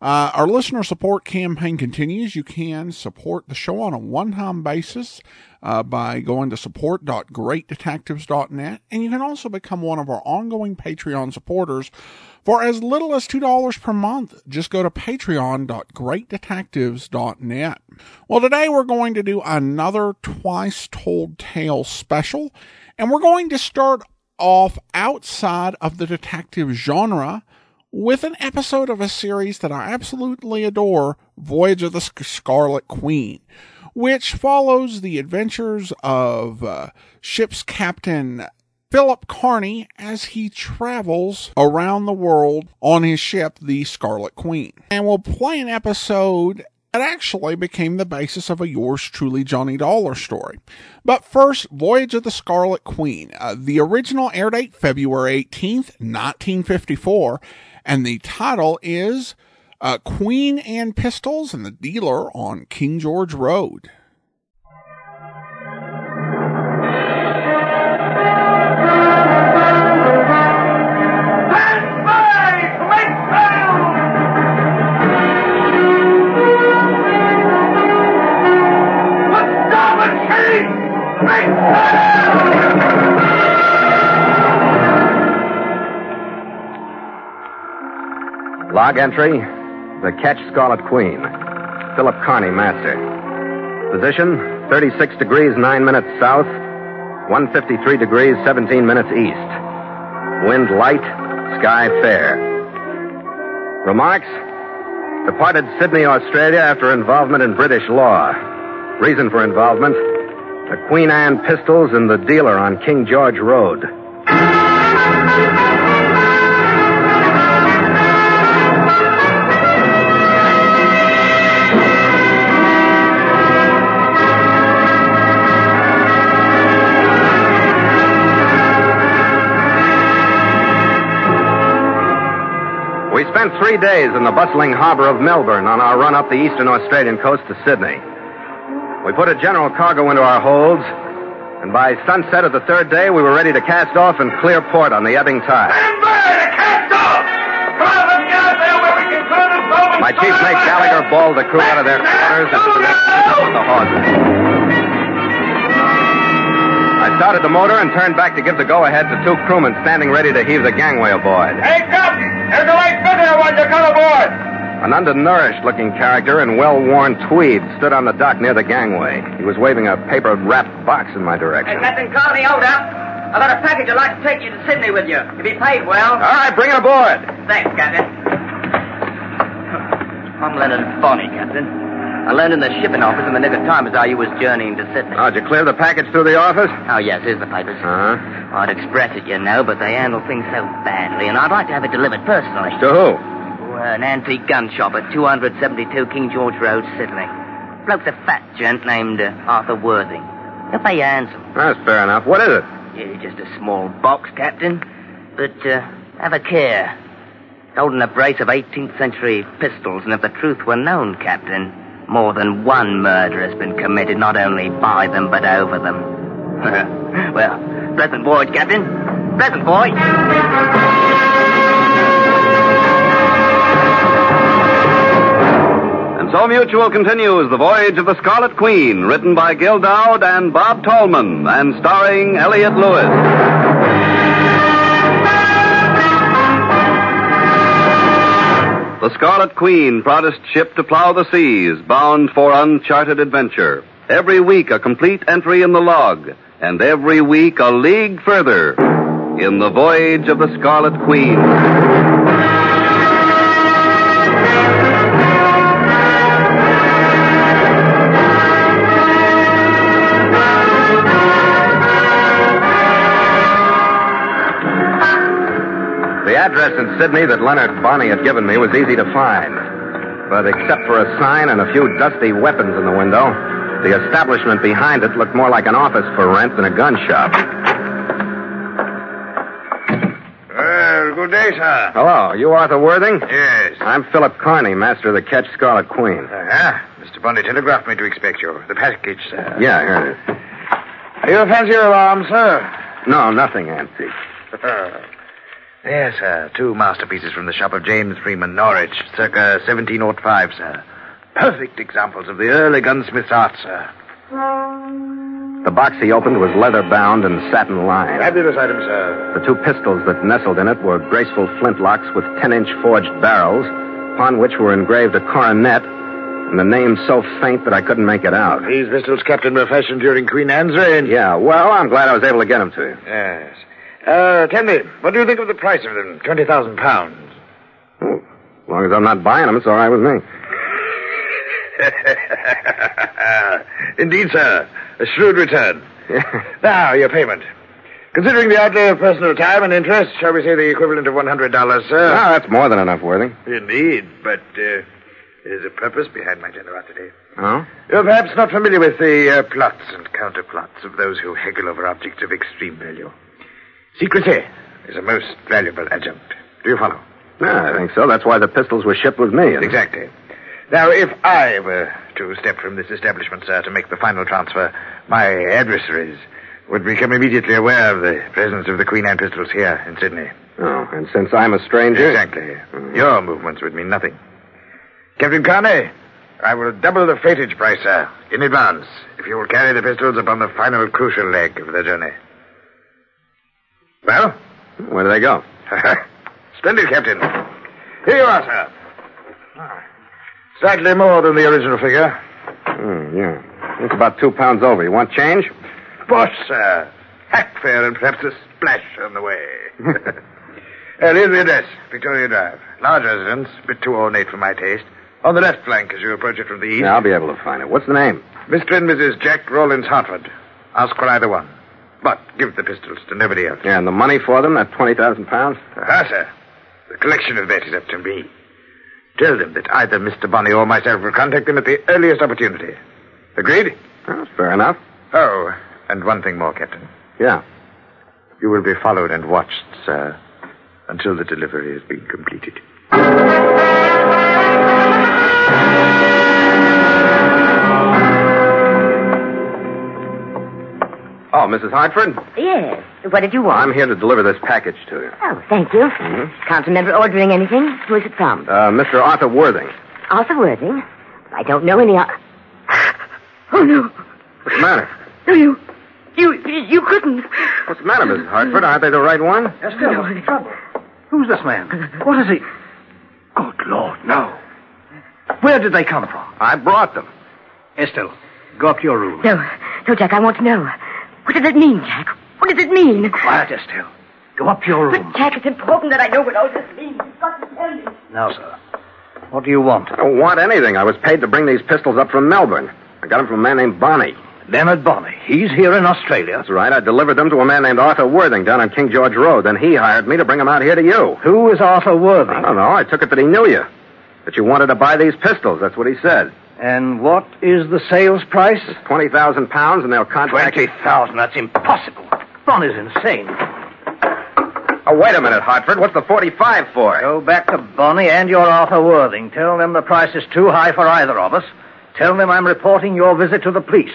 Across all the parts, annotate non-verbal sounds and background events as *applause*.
Uh, our listener support campaign continues. You can support the show on a one-time basis uh, by going to support.greatdetectives.net, and you can also become one of our ongoing Patreon supporters for as little as $2 per month. Just go to patreon.greatdetectives.net. Well, today we're going to do another Twice Told Tale special, and we're going to start off outside of the detective genre with an episode of a series that I absolutely adore, Voyage of the Scarlet Queen, which follows the adventures of uh, ship's captain Philip Carney as he travels around the world on his ship, the Scarlet Queen. And we'll play an episode that actually became the basis of a yours truly Johnny Dollar story. But first, Voyage of the Scarlet Queen. Uh, the original air date February 18th, 1954 and the title is uh, Queen Anne Pistols and the Dealer on King George Road. Log entry The Ketch Scarlet Queen. Philip Carney, master. Position 36 degrees 9 minutes south, 153 degrees 17 minutes east. Wind light, sky fair. Remarks Departed Sydney, Australia after involvement in British law. Reason for involvement the Queen Anne pistols and the dealer on King George Road. Spent three days in the bustling harbor of Melbourne on our run up the eastern Australian coast to Sydney. We put a general cargo into our holds, and by sunset of the third day, we were ready to cast off and clear port on the ebbing tide. To cast off! Come on, let me out there where we can turn and go My chief mate Gallagher bawled the crew out of their quarters and on the hawser. I started the motor and turned back to give the go-ahead to two crewmen standing ready to heave the gangway aboard. Hey, Captain! There's a white figure when you come aboard! An undernourished-looking character in well-worn tweed stood on the dock near the gangway. He was waving a paper-wrapped box in my direction. Hey, Captain Carney, hold up. I've got a package I'd like to take you to Sydney with you. If you paid well. All right, bring it aboard. Thanks, Captain. I'm Leonard Bonney, Captain. I learned in the shipping office in the nick of time as how you was journeying to Sydney. Oh, did you clear the package through the office? Oh, yes, here's the papers. Uh-huh. I'd express it, you know, but they handle things so badly, and I'd like to have it delivered personally. To who? To uh, an antique gun shop at 272 King George Road, Sydney. Bloke's a fat gent named uh, Arthur Worthing. He'll pay you handsome. That's fair enough. What is it? Yeah, just a small box, Captain. But uh, have a care. It's holding a brace of 18th century pistols, and if the truth were known, Captain, more than one murder has been committed not only by them, but over them. *laughs* well, pleasant voyage, Captain. Pleasant voyage. And so Mutual continues The Voyage of the Scarlet Queen, written by Gil Doud and Bob Tallman, and starring Elliott Lewis. The Scarlet Queen, proudest ship to plow the seas, bound for uncharted adventure. Every week a complete entry in the log, and every week a league further in the voyage of the Scarlet Queen. Address in Sydney that Leonard Bonney had given me was easy to find. But except for a sign and a few dusty weapons in the window, the establishment behind it looked more like an office for rent than a gun shop. Well, good day, sir. Hello, you Arthur Worthing? Yes. I'm Philip Carney, master of the Ketch Scarlet Queen. Uh-huh. Mr. Bundy telegraphed me to expect you. The package, sir. Yeah, here it is. Are you a fancier of arms, sir? No, nothing antique. *laughs* yes, sir. Two masterpieces from the shop of James Freeman, Norwich, circa 1705, sir. Perfect examples of the early gunsmith's art, sir. The box he opened was leather bound and satin lined. Fabulous item, sir. The two pistols that nestled in it were graceful flintlocks with 10 inch forged barrels, upon which were engraved a coronet and the name so faint that I couldn't make it out. These pistols Captain were fashioned during Queen Anne's reign. Yeah, well, I'm glad I was able to get them to you. Yes. Uh, tell me, what do you think of the price of them? Twenty thousand pounds. Oh, as long as I'm not buying them, it's all right with me. *laughs* Indeed, sir. A shrewd return. *laughs* now, your payment. Considering the outlay of personal time and interest, shall we say the equivalent of $100, sir? Ah, that's more than enough, Worthing. Indeed, but uh, there's a purpose behind my generosity. Oh? You're perhaps not familiar with the uh, plots and counterplots of those who haggle over objects of extreme value. Secrecy is a most valuable adjunct. Do you follow? Yeah, I think so. That's why the pistols were shipped with me. Exactly. Now, if I were to step from this establishment, sir, to make the final transfer, my adversaries would become immediately aware of the presence of the Queen Anne pistols here in Sydney. Oh, and since I'm a stranger. Exactly. Mm. Your movements would mean nothing. Captain Carney, I will double the freightage price, sir, in advance, if you will carry the pistols upon the final crucial leg of the journey. Well? Where do they go? *laughs* Splendid, Captain. Here you are, sir. Slightly more than the original figure. Hmm, yeah. It's about two pounds over. You want change? Bosh, sir. Hack fare and perhaps a splash on the way. *laughs* uh, here's the address, Victoria Drive. Large residence, a bit too ornate for my taste. On the left flank as you approach it from the east. Yeah, I'll be able to find it. What's the name? Mr. and Mrs. Jack Rollins Hartford. Ask for either one. But give the pistols to nobody else. Yeah, and the money for them, that 20,000 pounds? Ah, sir. The collection of that is up to me. Tell them that either Mr. Bonney or myself will contact them at the earliest opportunity. Agreed? That's fair enough. Oh, and one thing more, Captain. Yeah. You will be followed and watched, sir, until the delivery has been completed. Oh, Mrs. Hartford? Yes. What did you want? I'm here to deliver this package to you. Oh, thank you. Can't remember ordering anything. Who is it from? Uh, Mr. Arthur Worthing. Arthur Worthing. I don't know any. Ar- *sighs* Oh no! What's the matter? No, you, you, you couldn't. What's the matter, Mrs. Hartford? Aren't they the right one? Estelle, what's the trouble? Who's this man? What is he? Good Lord, no. Where did they come from? I brought them. Estelle, go up to your room. No, no, Jack. I want to know. What does it mean, Jack? What does it mean? Quiet, Estelle. Go up to your But room. Jack, it's important that I know what all this means. You've got to tell me. Now, sir. What do you want? I don't want anything. I was paid to bring these pistols up from Melbourne. I got them from a man named Bonney. Leonard Bonney. He's here in Australia. That's right. I delivered them to a man named Arthur Worthing down on King George Road. Then he hired me to bring them out here to you. Who is Arthur Worthing? I don't know. I took it that he knew you. That you wanted to buy these pistols. That's what he said. And what is the sales price? Twenty thousand pounds, and they'll contract. Twenty thousand. That's impossible. Bonney's insane. Oh, wait a minute, Hartford. What's the forty-five for? Go back to Bonney and your Arthur Worthing. Tell them the price is too high for either of us. Tell them I'm reporting your visit to the police.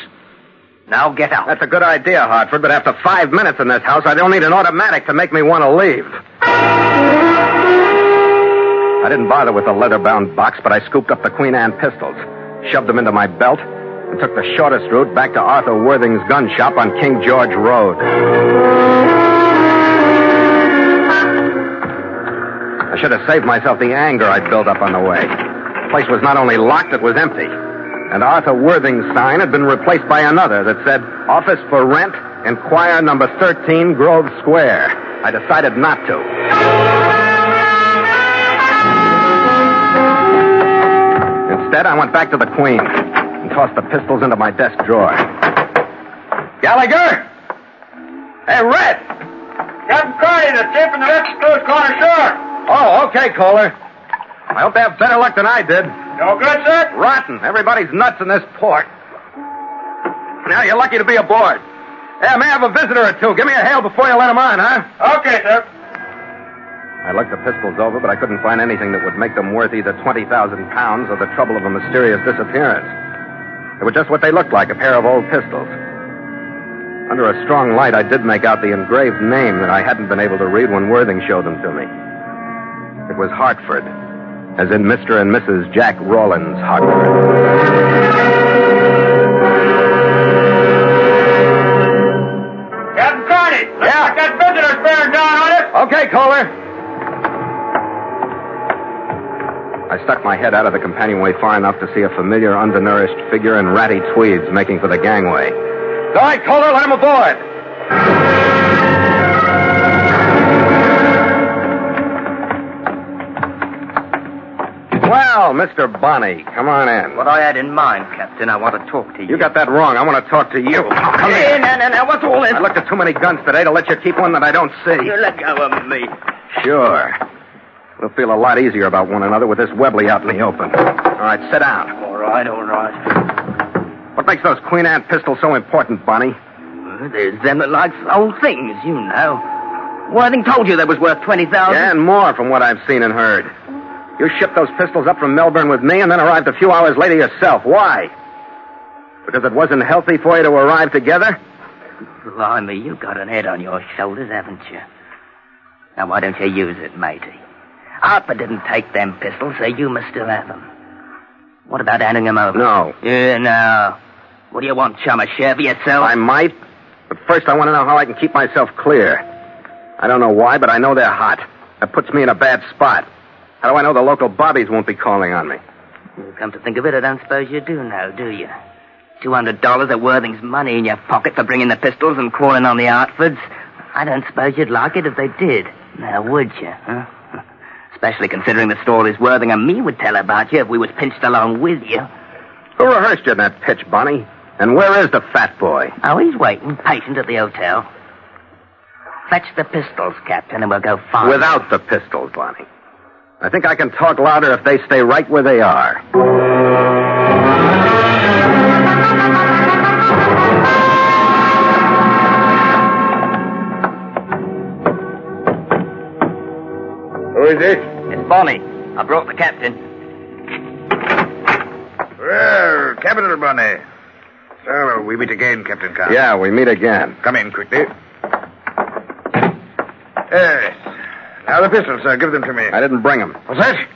Now get out. That's a good idea, Hartford. But after five minutes in this house, I don't need an automatic to make me want to leave. I didn't bother with the leather-bound box, but I scooped up the Queen Anne pistols, shoved them into my belt, and took the shortest route back to Arthur Worthing's gun shop on King George Road. I should have saved myself the anger I'd built up on the way. The place was not only locked, it was empty. And Arthur Worthing's sign had been replaced by another that said, Office for Rent, Inquire number 13, Grove Square. I decided not to. Instead, I went back to the Queen and tossed the pistols into my desk drawer. Gallagher! Hey, Red! Captain Carney, the tip in the close corner shore. Oh, okay, Kohler. I hope they have better luck than I did. No good, sir? Rotten. Everybody's nuts in this port. Now you're lucky to be aboard. Hey, I may have a visitor or two. Give me a hail before you let him on, huh? Okay, sir. I looked the pistols over, but I couldn't find anything that would make them worth either 20,000 pounds or the trouble of a mysterious disappearance. They were just what they looked like, a pair of old pistols. Under a strong light, I did make out the engraved name that I hadn't been able to read when Worthing showed them to me. It was Hartford, as in Mr. and Mrs. Jack Rawlins Hartford. Captain Carney, looks Yeah. like that visitor's bearing down on us. Okay, Kohler. I stuck my head out of the companionway far enough to see a familiar, undernourished figure in ratty tweeds making for the gangway. All right, Kohler, let him aboard. Well, Mr. Bonney, come on in. What I had in mind, Captain, I want to talk to you. You got that wrong. I want to talk to you. Come Hey, here. now, now, now, what's all this? I looked at too many guns today to let you keep one that I don't see. You let go of me. Sure. We'll feel a lot easier about one another with this Webley out in the open. All right, sit down. All right, all right. What makes those Queen Anne pistols so important, Bonnie? There's them that likes old things, you know. Worthing told you they was worth 20000 Yeah, and more from what I've seen and heard. You shipped those pistols up from Melbourne with me and then arrived a few hours later yourself. Why? Because it wasn't healthy for you to arrive together? Blimey, you've got an head on your shoulders, haven't you? Now, why don't you use it, matey? Harper didn't take them pistols, so you must still have them. What about handing them over? No. Yeah, no. What do you want, chum? A share for yourself? I might, but first I want to know how I can keep myself clear. I don't know why, but I know they're hot. That puts me in a bad spot. How do I know the local bobbies won't be calling on me? Come to think of it, I don't suppose you do know, do you? Two hundred dollars of Worthing's money in your pocket for bringing the pistols and calling on the Hartfords. I don't suppose you'd like it if they did. Now, would you, huh? Especially considering the stories Worthing and me would tell about you if we was pinched along with you. Who rehearsed you in that pitch, Bonnie? And where is the fat boy? Oh, he's waiting, patient at the hotel. Fetch the pistols, Captain, and we'll go far. Without the pistols, Bonnie. I think I can talk louder if they stay right where they are. Who is it? It's Bonnie. I brought the captain. Well, capital, Bonnie. So, we meet again, Captain Carr. Yeah, we meet again. Come in quickly. Yes. Now the pistols, sir. Give them to me. I didn't bring them. What's that?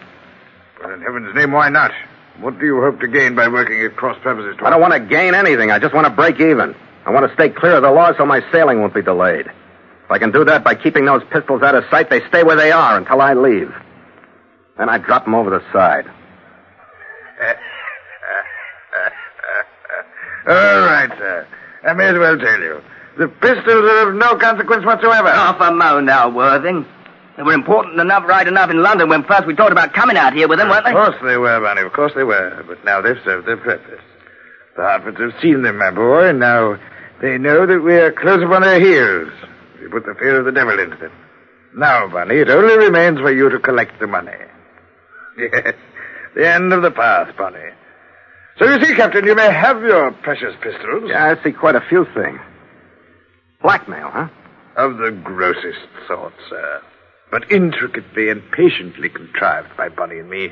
Well, in heaven's name, why not? What do you hope to gain by working at cross purposes? To I don't want to gain anything. I just want to break even. I want to stay clear of the law so my sailing won't be delayed. If I can do that by keeping those pistols out of sight, they stay where they are until I leave. Then I drop them over the side. *laughs* All right, sir. I may as well tell you. The pistols are of no consequence whatsoever. Half a mo now, Worthing. They were important enough, right enough in London when first we talked about coming out here with them, weren't they? Of course they were, Bunny. Of course they were. But now they've served their purpose. The Hartfords have seen them, my boy, and now they know that we are close upon their heels. We put the fear of the devil into them. Now, Bunny, it only remains for you to collect the money. Yes, the end of the path, Bonnie. So you see, Captain, you may have your precious pistols. Yeah, I see quite a few things. Blackmail, huh? Of the grossest sort, sir. But intricately and patiently contrived by Bonnie and me,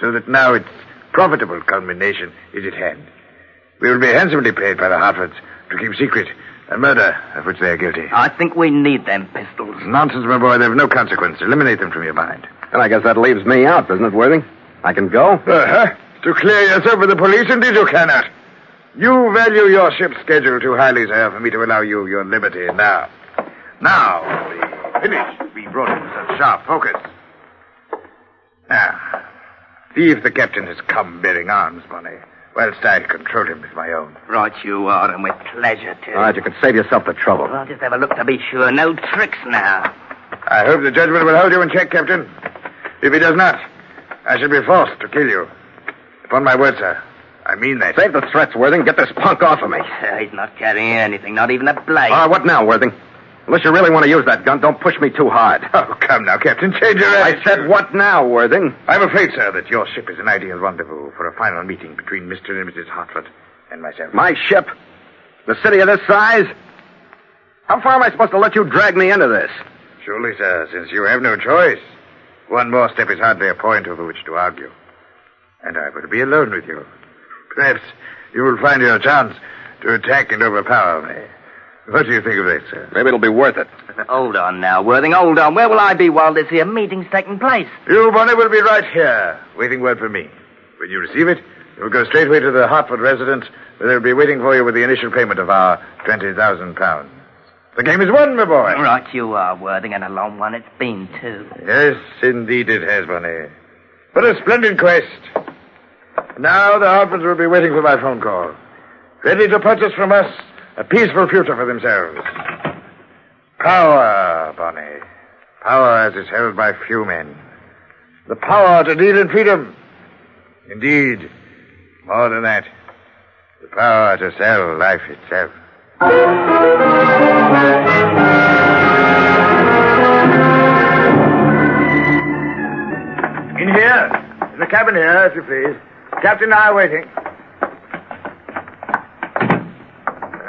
so that now its profitable culmination is at hand. We will be handsomely paid by the Hartfords to keep secret a murder of which they are guilty. I think we need them pistols. Nonsense, my boy. They have no consequence. Eliminate them from your mind. Then I guess that leaves me out, doesn't it, Worthing? I can go? Uh-huh. To clear yourself with the police, indeed you cannot. You value your ship's schedule too highly, sir, for me to allow you your liberty now. Now, we finished. We brought him such sharp focus. Ah, see if the captain has come bearing arms, Bonnie, whilst I control him with my own. Right you are, and with pleasure, too. All right, you can save yourself the trouble. Well, I'll just have a look to be sure. No tricks now. I hope the judgment will hold you in check, Captain. If he does not, I shall be forced to kill you. Upon my word, sir. I mean that. Save the threats, Worthing. Get this punk off of me. Uh, he's not carrying anything, not even a blade. All right, what now, Worthing? Unless you really want to use that gun, don't push me too hard. *laughs* Oh, come now, Captain. Change your attitude. I said what now, Worthing? I'm afraid, sir, that your ship is an ideal rendezvous for a final meeting between Mr. and Mrs. Hartford and myself. My ship? The city of this size? How far am I supposed to let you drag me into this? Surely, sir, since you have no choice. One more step is hardly a point over which to argue. And I will be alone with you. Perhaps you will find your chance to attack and overpower me. What do you think of that, sir? Maybe it'll be worth it. *laughs* Hold on now, Worthing, hold on. Where will I be while this here meeting's taking place? You, Bonnie, will be right here, waiting word for me. When you receive it, you'll go straightway to the Hartford residence, where they'll be waiting for you with the initial payment of our twenty thousand pounds. The game is won, my boy. Right you are, Worthing, and a long one it's been, too. Yes, indeed it has, Bonnie. But a splendid quest. Now the Hartfords will be waiting for my phone call. Ready to purchase from us a peaceful future for themselves. Power, Bonnie. Power as is held by few men. The power to deal in freedom. Indeed, more than that, the power to sell life itself. In here. In the cabin here, if you please. Captain and I are waiting.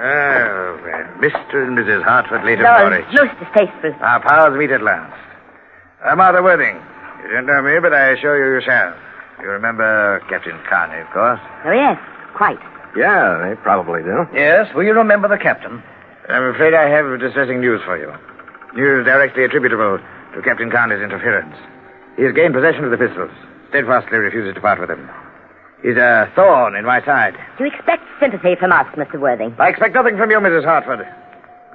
Oh, well, Mr. and Mrs. Hartford Leighton No, Norwich. most distasteful. Our powers meet at last. I'm Arthur Worthing. You don't know me, but I assure you you shall. You remember Captain Carney, of course. Oh, yes, quite. Yeah, they probably do. Yes, will you remember the captain? I'm afraid I have distressing news for you. News directly attributable to Captain Carney's interference. He has gained possession of the pistols. Steadfastly refuses to part with them. He's a thorn in my side. Do you expect sympathy from us, Mr. Worthing? I expect nothing from you, Mrs. Hartford.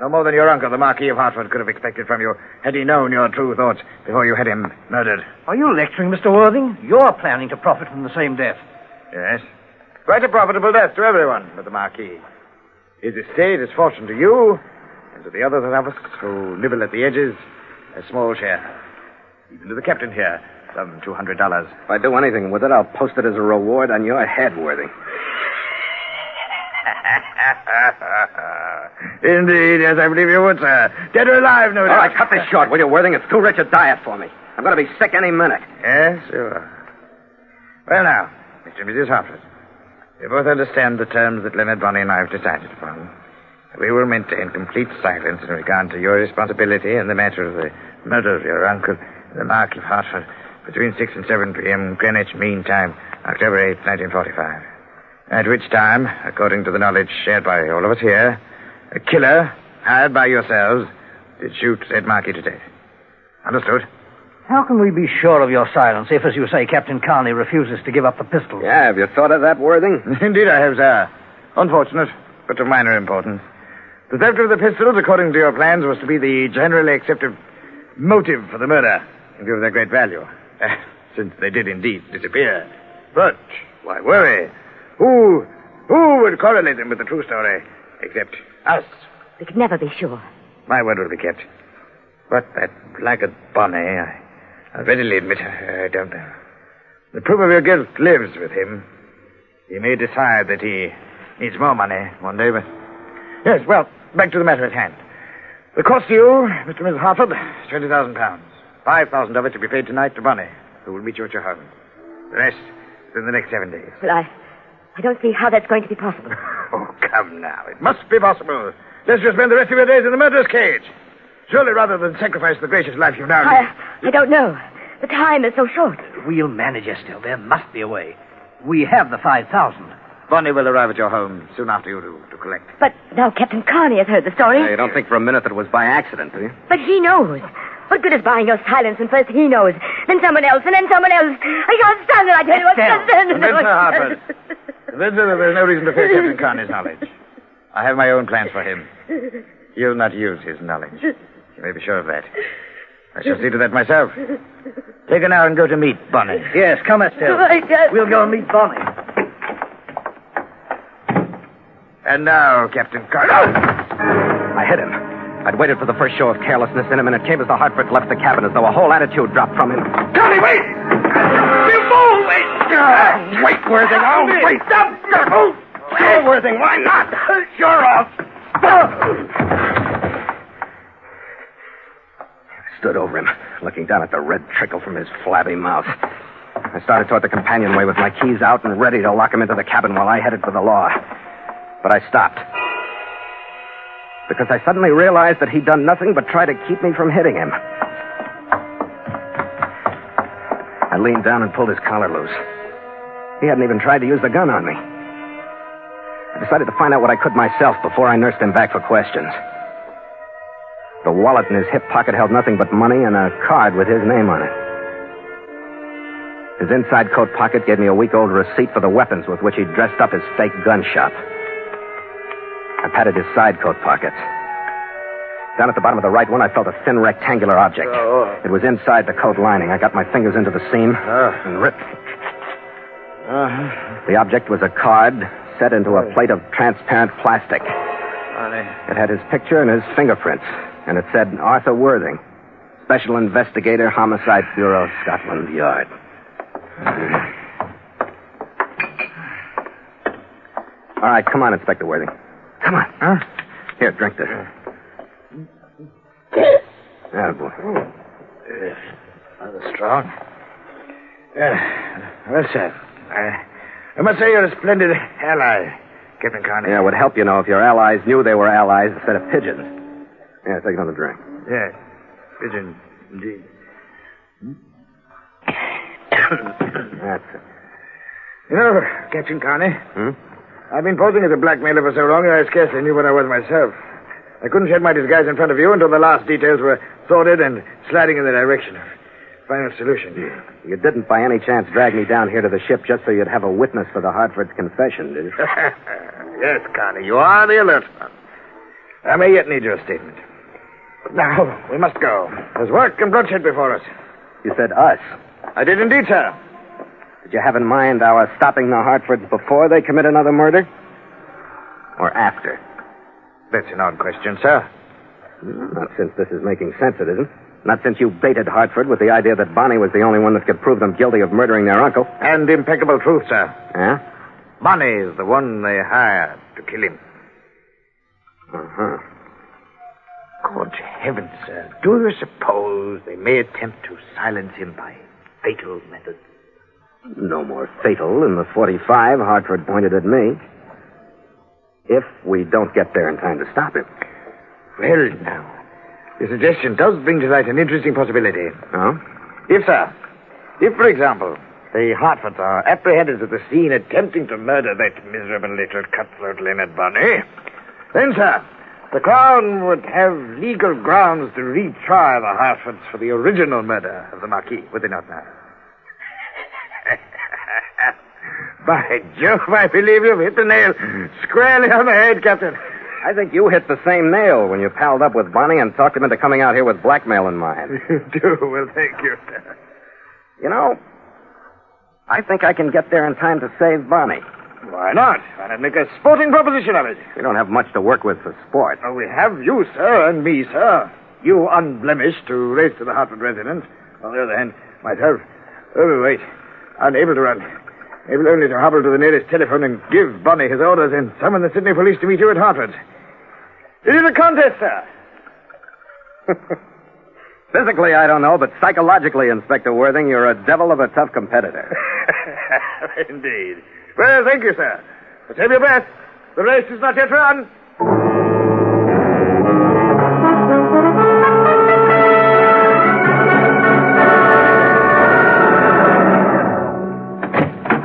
No more than your uncle, the Marquis of Hartford, could have expected from you had he known your true thoughts before you had him murdered. Are you lecturing Mr. Worthing? You're planning to profit from the same death. Yes. Quite a profitable death to everyone but the Marquis. His estate is fortune to you, and to the others of us who nibble at the edges, a small share. Even to the captain here, some $200. If I do anything with it, I'll post it as a reward on your head, Worthing. *laughs* Indeed, yes, I believe you would, sir. Dead or alive, no All doubt. right, cut this short, will you, Worthing? It's too rich a diet for me. I'm going to be sick any minute. Yes, you are. Well, now, Mr. and Mrs. Hartford, you both understand the terms that Leonard Bonney and I have decided upon. We will maintain complete silence in regard to your responsibility in the matter of the murder of your uncle, the Marquis of Hartford, between 6 and 7 p.m. Greenwich Mean Time, October 8, 1945. At which time, according to the knowledge shared by all of us here, a killer, hired by yourselves, did shoot said Marquis to death. Understood? How can we be sure of your silence if, as you say, Captain Carney refuses to give up the pistols? Yeah, have you thought of that, Worthing? *laughs* Indeed, I have, sir. Unfortunate, but of minor importance. The theft of the pistols, according to your plans, was to be the generally accepted motive for the murder, in view of their great value, *laughs* since they did indeed disappear. But why worry? Who, who would correlate them with the true story, except us? We could never be sure. My word will be kept. But that blackguard Bonnet, I, I readily admit uh, I, I don't know. The proof of your guilt lives with him. He may decide that he needs more money one day, but... Yes, well, back to the matter at hand. The cost to you, Mr. and Mrs. Hartford, is twenty thousand pounds. Five thousand of it to be paid tonight to Bonnie, who will meet you at your home. The rest in the next seven days. Well, I, I don't see how that's going to be possible. *laughs* Oh, come now. It must be possible. Let's just spend the rest of your days in the murderer's cage. Surely, rather than sacrifice the gracious life you've now lived. I, I don't know. The time is so short. We'll manage, Estelle. There must be a way. We have the 5,000. Bonnie will arrive at your home soon after you to, to collect. But now Captain Carney has heard the story. Hey, you don't think for a minute that it was by accident, do you? But he knows. What good is buying your silence when first he knows, then someone else, and then someone else? I can't stand it, I tell you. Estelle, Convince her, Hartford. *laughs* Convince her that there's no reason to fear Captain Carney's knowledge. I have my own plans for him. He'll not use his knowledge. You may be sure of that. I shall *laughs* see to that myself. Take her now and go to meet Bonnie. Yes, come, Estelle. I can't- We'll go and meet Bonnie. And now, Captain Carney. I hit him. I'd waited for the first show of carelessness in him, and it came as the Hartford left the cabin as though a whole attitude dropped from him. Connie, wait! You fool! Wait! Ah, wait, Worthing, I'll wait. Stop! Move! Sure, Worthing, why not? You're off. Stood over him, looking down at the red trickle from his flabby mouth. I started toward the companionway with my keys out and ready to lock him into the cabin while I headed for the law. But I stopped. Because I suddenly realized that he'd done nothing but try to keep me from hitting him. I leaned down and pulled his collar loose. He hadn't even tried to use the gun on me. I decided to find out what I could myself before I nursed him back for questions. The wallet in his hip pocket held nothing but money and a card with his name on it. His inside coat pocket gave me a week old receipt for the weapons with which he'd dressed up his fake gun shop. I patted his side coat pockets. Down at the bottom of the right one, I felt a thin rectangular object. Oh. It was inside the coat lining. I got my fingers into the seam Ah. and ripped. Uh-huh. The object was a card set into a plate of transparent plastic. It had his picture and his fingerprints, and it said Arthur Worthing, Special Investigator, Homicide Bureau, Scotland Yard. All right, come on, Inspector Worthing. Come on. Huh? Here, drink this. Yeah, oh, boy. Hmm. Yes. Rather strong. Yeah. Well, sir, I, I must say you're a splendid ally, Captain Carney. Yeah, it would help, you know, if your allies knew they were allies instead of pigeons. Yeah, take another drink. Yes. Pigeon, indeed. That's it. You know, Captain Carney, Hmm? I've been posing as a blackmailer for so long that I scarcely knew what I was myself. I couldn't shed my disguise in front of you until the last details were sorted and sliding in the direction of final solution. You didn't by any chance drag me down here to the ship just so you'd have a witness for the Hartford's confession, did you? *laughs* yes, Carney, you are the alert one. I may yet need your statement. But now, we must go. There's work and bloodshed before us. You said us. I did indeed, sir. Did you have in mind our stopping the Hartfords before they commit another murder? Or after? That's an odd question, sir. Not since this is making sense, it isn't. Not since you baited Hartford with the idea that Bonnie was the only one that could prove them guilty of murdering their uncle. And impeccable truth, sir. Yeah? Bonnie's the one they hired to kill him. Uh-huh. Good heavens, sir. Do you suppose they may attempt to silence him by fatal methods? No more fatal than the 45 Hartford pointed at me. If we don't get there in time to stop him. Well, now, your suggestion does bring to light an interesting possibility. Oh? If, sir, if, for example, the Hartfords are apprehended at the scene attempting to murder that miserable little cutthroat Leonard Bunny, then, sir, the Crown would have legal grounds to retry the Hartfords for the original murder of the Marquis, would they not now? *laughs* By Jove, I believe you've hit the nail squarely on the head, Captain. I think you hit the same nail when you palled up with Bonnie and talked him into coming out here with blackmail in mind. *laughs* You do. Well, thank you. You know, I think I can get there in time to save Bonnie. Why not? Why not make a sporting proposition of it? We don't have much to work with for sport. Oh, we have you, sir, and me, sir. You unblemished to race to the Hartford residence. On the other hand, myself, oh, overweight, unable to run. Able only to hobble to the nearest telephone and give Bonnie his orders and summon the Sydney police to meet you at Hartford. It is a contest, sir. *laughs* Physically, I don't know, but psychologically, Inspector Worthing, you're a devil of a tough competitor. *laughs* Indeed. Well, thank you, sir. But save your breath. The race is not yet run.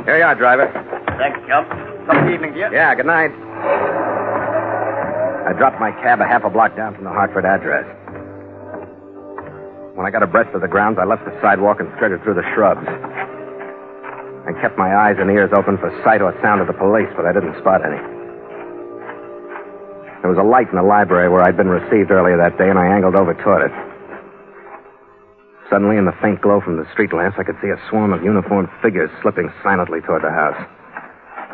Here you are, driver. Thanks, Chump. Some evening to you. Yeah, good night. I dropped my cab a half a block down from the Hartford address. When I got abreast of the grounds, I left the sidewalk and skirted through the shrubs. I kept my eyes and ears open for sight or sound of the police, but I didn't spot any. There was a light in the library where I'd been received earlier that day, and I angled over toward it. Suddenly, in the faint glow from the street lamps, I could see a swarm of uniformed figures slipping silently toward the house.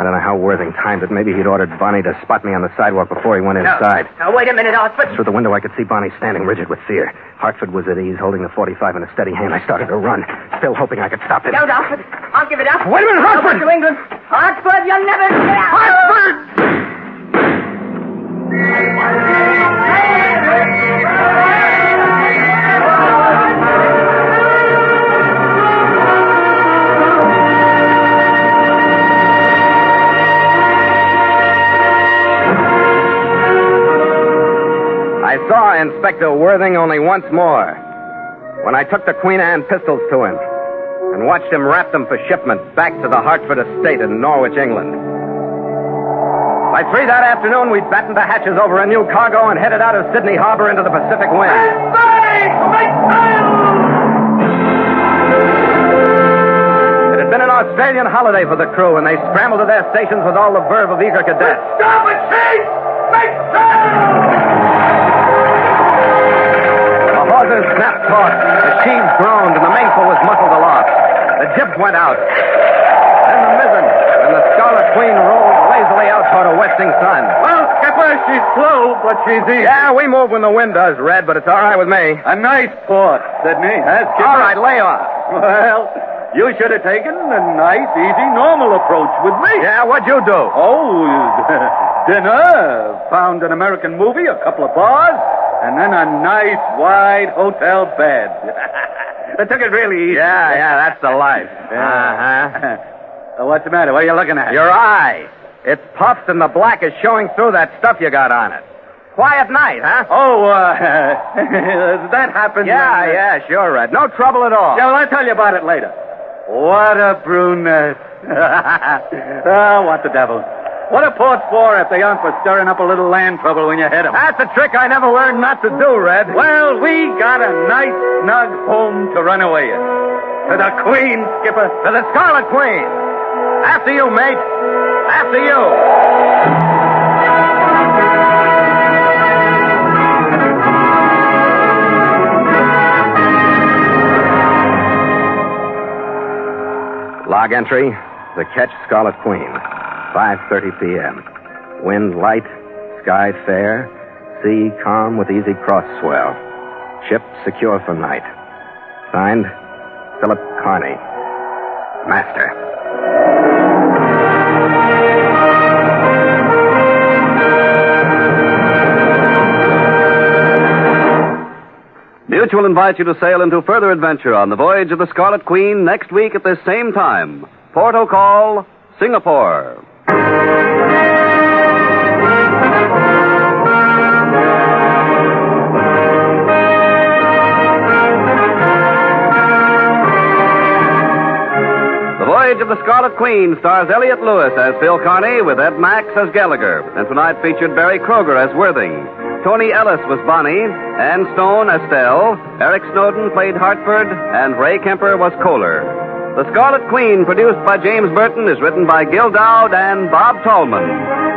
I don't know how Worthing timed it. Maybe he'd ordered Bonnie to spot me on the sidewalk before he went inside. Now, wait a minute, Hartford. Through the window, I could see Bonnie standing rigid with fear. Hartford was at ease, holding the 45 in a steady hand. I started to run, still hoping I could stop him. Don't, Hartford. I'll give it up. Wait a minute, Hartford! To England. Hartford, you'll never get out. Hartford! Inspector Worthing only once more. When I took the Queen Anne pistols to him and watched him wrap them for shipment back to the Hartford estate in Norwich, England. By three that afternoon, we'd battened the hatches over a new cargo and headed out of Sydney Harbor into the Pacific wind. It had been an Australian holiday for the crew, and they scrambled to their stations with all the verve of eager cadets. Stop it, Chief! Hawsers snapped taut, the sheaves groaned, and the mainsail was muffled aloft. The jibs went out. Then the mizzen, and the Scarlet Queen rolled lazily out toward a westing sun. Well, Skipper, she's slow, but she's easy. Yeah, we move when the wind does, Red, but it's all right with me. A nice port, Sydney. Huh, Skipper? All right, lay off. Well, you should have taken a nice, easy, normal approach with me. Yeah, what'd you do? Oh, *laughs* dinner. Found an American movie, a couple of bars, and then a nice, wide hotel bed. *laughs* I took it really easy. Yeah, yeah, that's the life. Uh-huh. what's the matter? What are you looking at? Your eye. It's puffed and the black is showing through that stuff you got on it. Quiet night, huh? Oh, uh, *laughs* that happened. Yeah, uh, yeah, sure, Red. No trouble at all. Yeah, well, I'll tell you about it later. What a brunette. oh, *laughs* what the devil. What are ports for if they aren't for stirring up a little land trouble when you hit 'em? That's a trick I never learned not to do, Red. Well, we got a nice, snug home to run away in. To the Queen, Skipper. To the Scarlet Queen. After you, mate. After you. Log entry, the ketch Scarlet Queen, 5.30 p.m. Wind light, sky fair, sea calm with easy cross swell. Ship secure for night. Signed, Philip Carney, Master. Mutual invites you to sail into further adventure on the voyage of the Scarlet Queen next week at this same time. Porto call, Singapore. Voyage of the Scarlet Queen stars Elliott Lewis as Phil Carney with Ed Max as Gallagher, and tonight featured Berry Kroeger as Worthing. Tony Ellis was Bonnie, Ann Stone Estelle, Eric Snowden played Hartford, and Ray Kemper was Kohler. The Scarlet Queen, produced by James Burton, is written by Gil Doud and Bob Tallman.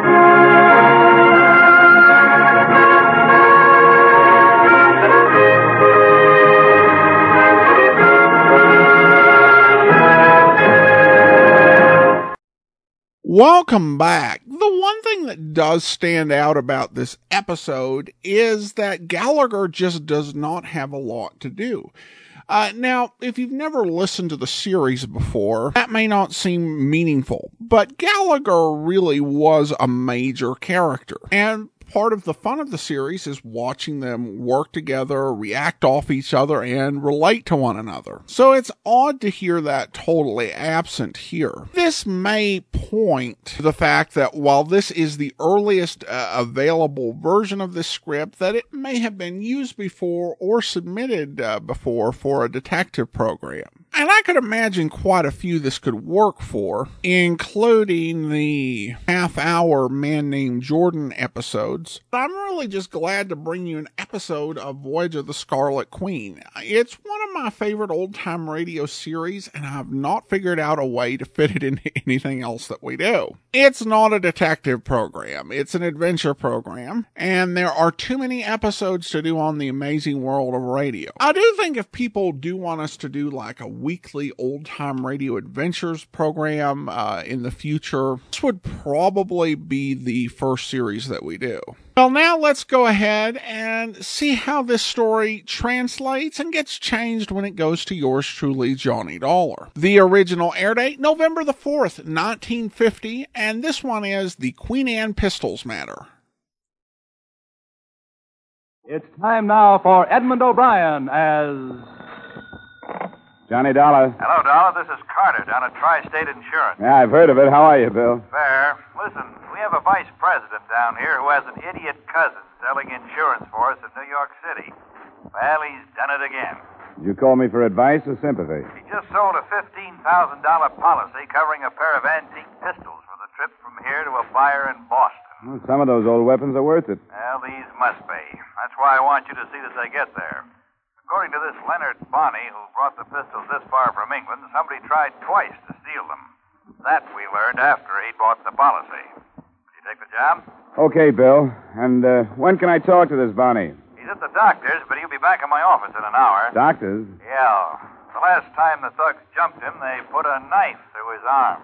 Welcome back. The one thing that does stand out about this episode is that Gallagher just does not have a lot to do. Uh, now, if you've never listened to the series before, that may not seem meaningful, but Gallagher really was a major character. And part of the fun of the series is watching them work together, react off each other, and relate to one another. So it's odd to hear that totally absent here. This may point to the fact that while this is the earliest uh, available version of this script, that it may have been used before or submitted uh, before for a detective program. And I could imagine quite a few this could work for, including the half hour Man Named Jordan episodes. I'm really just glad to bring you an episode of Voyage of the Scarlet Queen. It's one of my favorite old time radio series, and I've not figured out a way to fit it into *laughs* anything else that we do. It's not a detective program, it's an adventure program, and there are too many episodes to do on the amazing world of radio. I do think if people do want us to do like a weekly old time radio adventures program uh, in the future, this would probably be the first series that we do. Well, now let's go ahead and see how this story translates and gets changed when it goes to yours truly, Johnny Dollar. The original air date, November the 4th, 1950, and this one is the Queen Anne Pistols matter. It's time now for Edmond O'Brien as. Johnny Dollar. Hello, Dollar. This is Carter down at Tri State Insurance. Yeah, I've heard of it. How are you, Bill? Fair. Listen, we have a vice president down here who has an idiot cousin selling insurance for us in New York City. Well, he's done it again. Did you call me for advice or sympathy? He just sold a $15,000 policy covering a pair of antique pistols for the trip from here to a buyer in Boston. Well, some of those old weapons are worth it. Well, these must be. That's why I want you to see that they get there. According to this Leonard Bonney, who brought the pistols this far from England, somebody tried twice to steal them. That we learned after he bought the policy. Will you take the job? Okay, Bill. And uh, when can I talk to this Bonney? He's at the doctor's, but he'll be back in my office in an hour. Doctors? Yeah. The last time the thugs jumped him, they put a knife through his arm.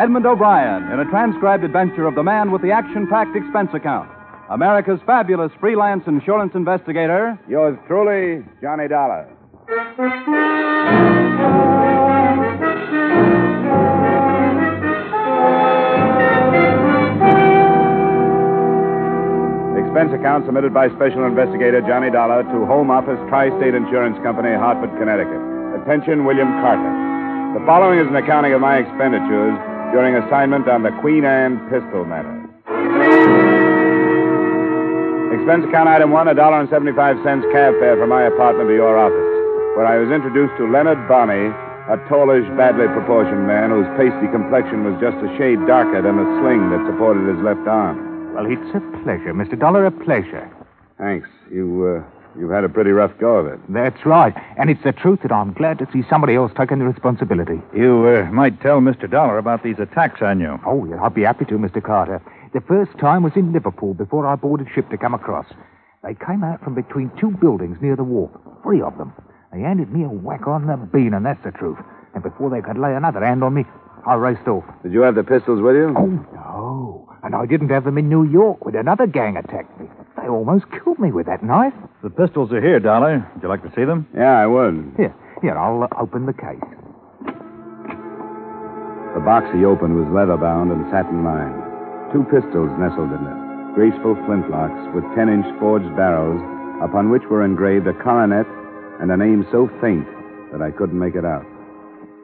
Edmond O'Brien in a transcribed adventure of the man with the action packed expense account. America's fabulous freelance insurance investigator. Yours truly, Johnny Dollar. Expense account submitted by Special Investigator Johnny Dollar to Home Office Tri State Insurance Company, Hartford, Connecticut. Attention, William Carter. The following is an accounting of my expenditures during assignment on the Queen Anne pistol matter. Expense account item one, a dollar and seventy-five cents cab fare from my apartment to your office, where I was introduced to Leonard Bonney, a tallish, badly proportioned man whose pasty complexion was just a shade darker than the sling that supported his left arm. Well, it's a pleasure, Mr. Dollar, a pleasure. Thanks. You, uh, you've had a pretty rough go of it. That's right. And it's the truth that I'm glad to see somebody else taking the responsibility. You uh, might tell Mr. Dollar about these attacks on you. Oh, yeah, I'd be happy to, Mr. Carter. The first time was in Liverpool before I boarded ship to come across. They came out from between two buildings near the wharf, three of them. They handed me a whack on the bean, and that's the truth. And before they could lay another hand on me, I raced off. Did you have the pistols with you? Oh, no. And I didn't have them in New York when another gang attacked me. They almost killed me with that knife. The pistols are here, Dollar. Would you like to see them? Yeah, I would. Here, here, I'll uh, open the case. The box he opened was leather bound and satin lined. Two pistols nestled in it, graceful flintlocks with 10 inch forged barrels, upon which were engraved a coronet and a name so faint that I couldn't make it out.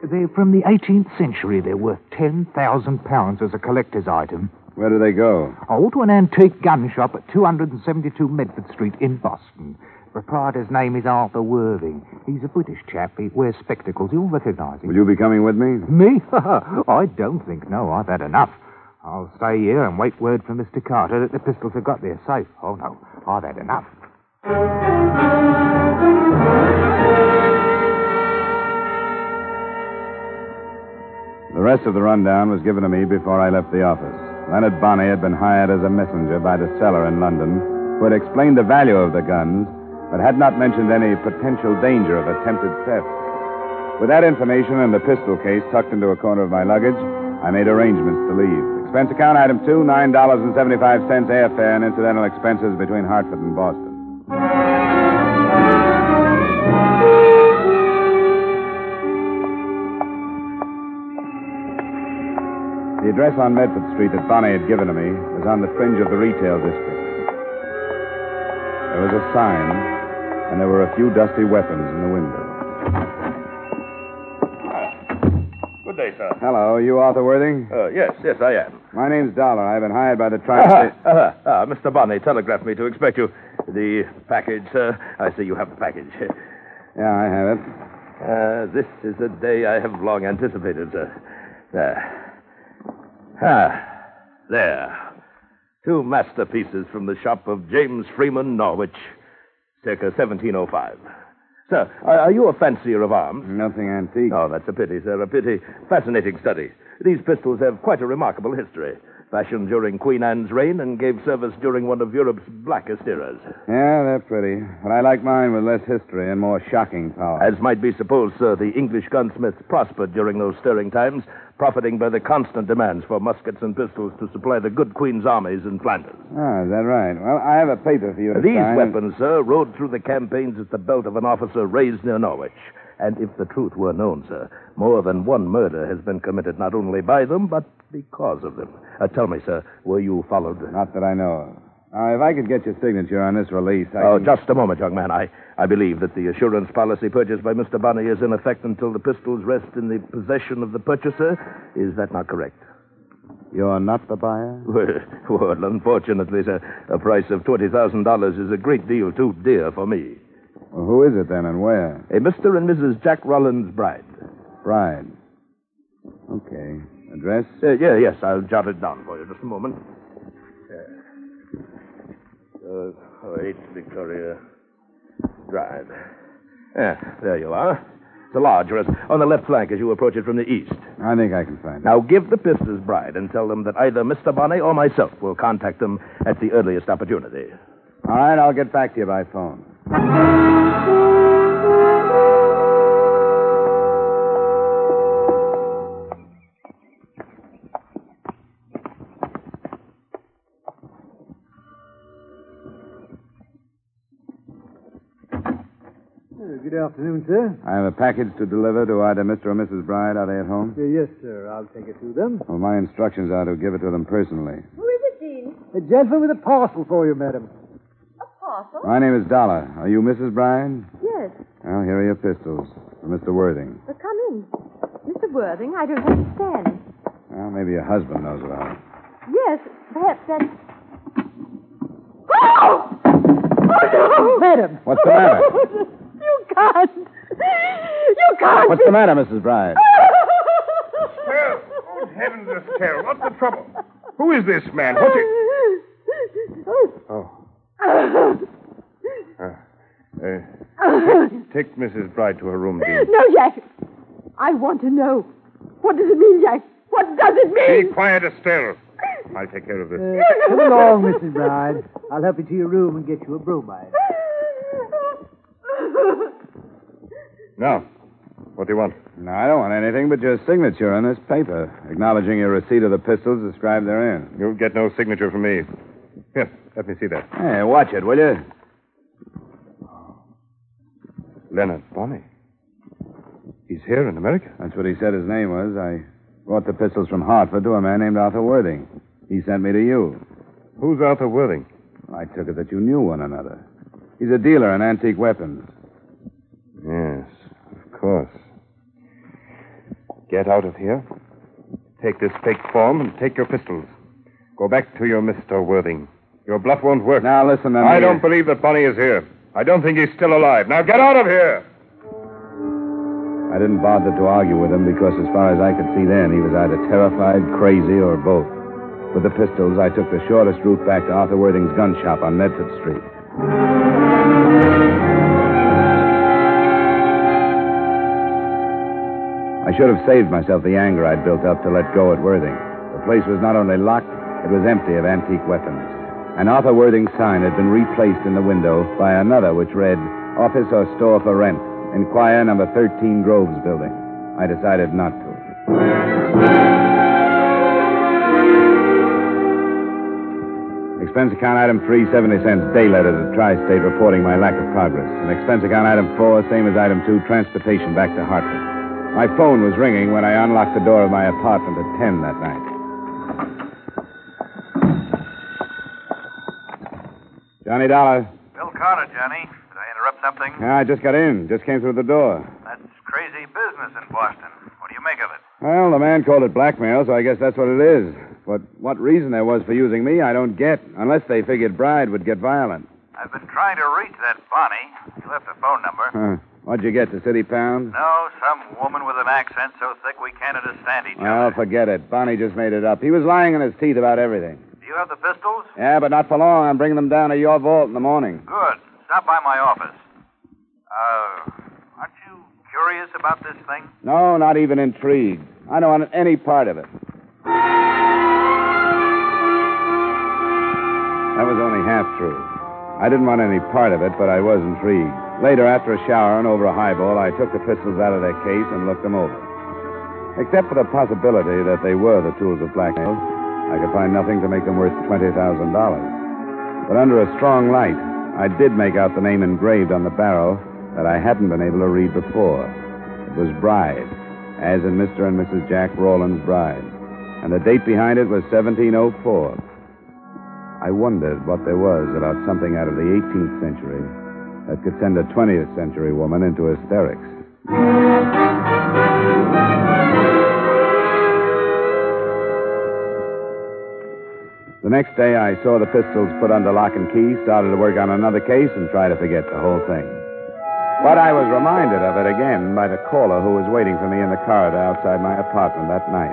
They're from the 18th century. They're worth £10,000 as a collector's item. Where do they go? Oh, to an antique gun shop at 272 Medford Street in Boston. Proprietor's name is Arthur Worthing. He's a British chap. He wears spectacles. You'll recognize him. Will you be coming with me? Me? *laughs* I don't think no. I've had enough. I'll stay here and wait word from Mr. Carter that the pistols have got there safe. Oh, no. I've had enough. The rest of the rundown was given to me before I left the office. Leonard Bonney had been hired as a messenger by the seller in London, who had explained the value of the guns, but had not mentioned any potential danger of attempted theft. With that information and the pistol case tucked into a corner of my luggage, I made arrangements to leave. Expense account item two, nine dollars and seventy-five cents airfare and incidental expenses between Hartford and Boston. The address on Medford Street that Bonney had given to me was on the fringe of the retail district. There was a sign, and there were a few dusty weapons in the window. Good day, sir. Hello, you Arthur Worthing? Uh, yes, yes, I am. My name's Dollar. I've been hired by the tri *laughs* Ah, ah, ah, Mr. Bonney telegraphed me to expect you. The package, sir. I see you have the package. *laughs* Yeah, I have it. Uh, this is a day I have long anticipated, sir. There. Ah, there. Two masterpieces from the shop of James Freeman, Norwich, circa 1705. Sir, are are you a fancier of arms? Nothing antique. Oh, that's a pity, sir. A pity. Fascinating study. These pistols have quite a remarkable history. Fashioned during Queen Anne's reign and gave service during one of Europe's blackest eras. Yeah, they're pretty. But I like mine with less history and more shocking power. As might be supposed, sir, the English gunsmiths prospered during those stirring times, profiting by the constant demands for muskets and pistols to supply the good Queen's armies in Flanders. Ah, is that right? Well, I have a paper for you These sign. weapons, sir, rode through the campaigns at the belt of an officer raised near Norwich. And if the truth were known, sir, more than one murder has been committed not only by them, but because of them. Uh, tell me, sir, were you followed? Not that I know of. Now, if I could get your signature on this release, I Oh, can... just a moment, young man. I, I believe that the assurance policy purchased by Mr. Bunny is in effect until the pistols rest in the possession of the purchaser. Is that not correct? You're not the buyer? *laughs* Well, well unfortunately, sir, a price of $20,000 is a great deal too dear for me. Well, who is it then and where? A Mr. and Mrs. Jack Rollins Bride. Bride. Okay. Address? Uh, yeah, yes, I'll jot it down for you. Just a moment. Uh, uh, 8 Victoria Drive. Yeah, there you are. It's a large res- on the left flank as you approach it from the east. I think I can find it. Now give the Pistons Bride and tell them that either Mr. Bonney or myself will contact them at the earliest opportunity. All right, I'll get back to you by phone. Good afternoon, sir. I have a package to deliver to either Mr. or Mrs. Bride. Are they at home? Uh, yes, sir. I'll take it to them. Well, my instructions are to give it to them personally. Who is it, Dean? A gentleman with a parcel for you, madam. A parcel? My name is Dollar. Are you Mrs. Bride? Yes. Well, here are your pistols. For Mr. Worthing. But come in. Mr. Worthing, I don't understand. Well, maybe your husband knows about it. Yes, perhaps that's. Oh! Oh, no! Madam! What's the matter? *laughs* You can't. You can't. What's the matter, Mrs. Bride? Estelle! Oh, heavens, Estelle, what's the trouble? Who is this man? What's *laughs* it? Oh. oh. Uh, uh, take Mrs. Bride to her room, Dean. No, Jack. I want to know. What does it mean, Jack? What does it mean? Be quiet, Estelle. I'll take care of this. Uh, come along, Mrs. Bride. I'll help you to your room and get you a bromide. Now, what do you want? No, I don't want anything but your signature on this paper, acknowledging your receipt of the pistols described therein. You'll get no signature from me. Here, let me see that. Hey, watch it, will you? Leonard Bonney. He's here in America. That's what he said his name was. I brought the pistols from Hartford to a man named Arthur Worthing. He sent me to you. Who's Arthur Worthing? I took it that you knew one another. He's a dealer in antique weapons. Yes, of course. Get out of here. Take this fake form and take your pistols. Go back to your Mr. Worthing. Your bluff won't work. Now, listen me. I don't believe that Bonney is here. I don't think he's still alive. Now get out of here! I didn't bother to argue with him because, as far as I could see then, he was either terrified, crazy, or both. With the pistols, I took the shortest route back to Arthur Worthing's gun shop on Medford Street. I should have saved myself the anger I'd built up to let go at Worthing. The place was not only locked, it was empty of antique weapons. And Arthur Worthing sign had been replaced in the window by another which read, Office or Store for Rent. Inquire number 13 Groves Building. I decided not to. Expense account item 3, 70 cents, day letter to Tri-State reporting my lack of progress. And expense account item 4, same as item 2, transportation back to Hartford. My phone was ringing when I unlocked the door of my apartment at 10 that night. Johnny Dollar. Bill Carter, Johnny. Did I interrupt something? Yeah, I just got in. Just came through the door. That's crazy business in Boston. What do you make of it? Well, the man called it blackmail, so I guess that's what it is. But what reason there was for using me, I don't get, unless they figured Bride would get violent. I've been trying to reach that Bonney. You left a phone number. Huh. What'd you get, the city pound? No, some woman with an accent so thick we can't understand each Well, other. forget it. Bonney just made it up. He was lying in his teeth about everything. Do you have the pistols? Yeah, but not for long. I'm bringing them down to your vault in the morning. Good. Stop by my office. Uh, aren't you curious about this thing? No, not even intrigued. I don't want any part of it. That was only half true. I didn't want any part of it, but I was intrigued. Later, after a shower and over a highball, I took the pistols out of their case and looked them over. Except for the possibility that they were the tools of blackmail, I could find nothing to make them worth $20,000. But under a strong light, I did make out the name engraved on the barrel that I hadn't been able to read before. It was Bride, as in Mr. and Mrs. Jack Rawlins' Bride. And the date behind it was 1704. I wondered what there was about something out of the 18th century that could send a 20th century woman into hysterics. The next day, I saw the pistols put under lock and key, started to work on another case, and tried to forget the whole thing. But I was reminded of it again by the caller who was waiting for me in the corridor outside my apartment that night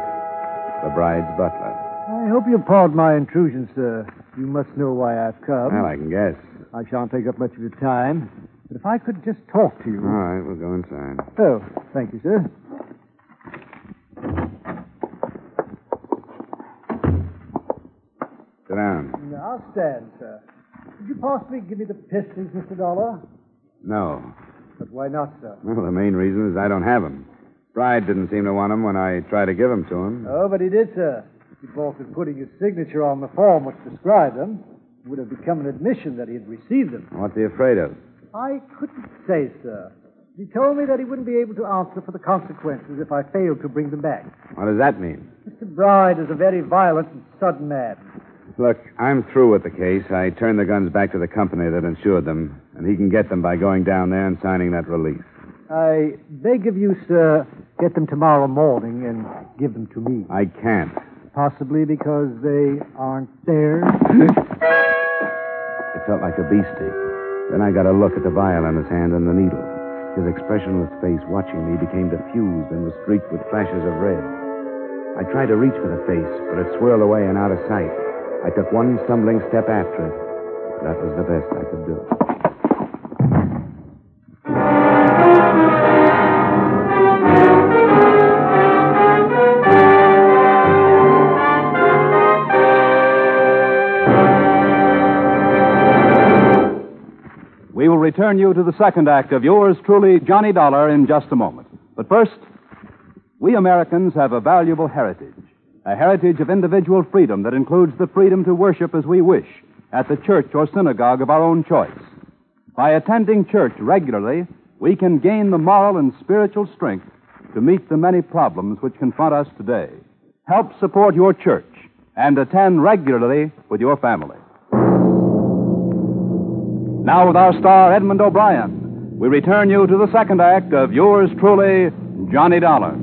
the bride's butler. I hope you'll pardon my intrusion, sir. You must know why I've come. Well, I can guess. I shan't take up much of your time. But if I could just talk to you. All right, we'll go inside. Oh, thank you, sir. Sit down. I'll stand, sir. Could you possibly give me the pistols, Mr. Dollar? No. But why not, sir? Well, the main reason is I don't have them. Bride didn't seem to want them when I tried to give them to him. Oh, but he did, sir. He balked putting his signature on the form which described them. It would have become an admission that he had received them. What's he afraid of? I couldn't say, sir. He told me that he wouldn't be able to answer for the consequences if I failed to bring them back. What does that mean? Mr. Bride is a very violent and sudden man. Look, I'm through with the case. I turned the guns back to the company that insured them, and he can get them by going down there and signing that release. I beg of you, sir, get them tomorrow morning and give them to me. I can't. Possibly because they aren't there. It felt like a beastie. Then I got a look at the vial in his hand and the needle. His expressionless face watching me became diffused and was streaked with flashes of red. I tried to reach for the face, but it swirled away and out of sight. I took one stumbling step after it. That was the best I could do. We will return you to the second act of yours truly, Johnny Dollar, in just a moment. But first, we Americans have a valuable heritage, a heritage of individual freedom that includes the freedom to worship as we wish at the church or synagogue of our own choice. By attending church regularly, we can gain the moral and spiritual strength to meet the many problems which confront us today. Help support your church and attend regularly with your family. Now, with our star, Edmond O'Brien, we return you to the second act of yours truly, Johnny Dollar.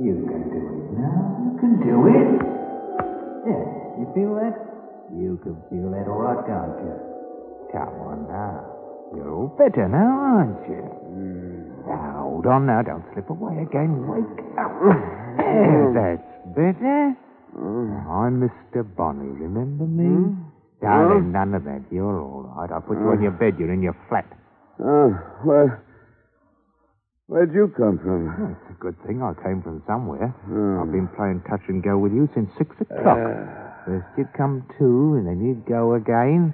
You can do it now. You can do it. Yeah, you feel that? You can feel that all right, can't you? Come on now. You're all better now, aren't you? Now, hold on now. Don't slip away again. Wake up. There, hmm. that's better. I'm Mr. Bonney, remember me? Hmm? Darling, none of that. You're all right. I'll put you on your bed. You're in your flat. Oh, where. Where'd you come from? It's a good thing I came from somewhere. Hmm. I've been playing touch and go with you since six o'clock. Uh. First you'd come to, and then you'd go again.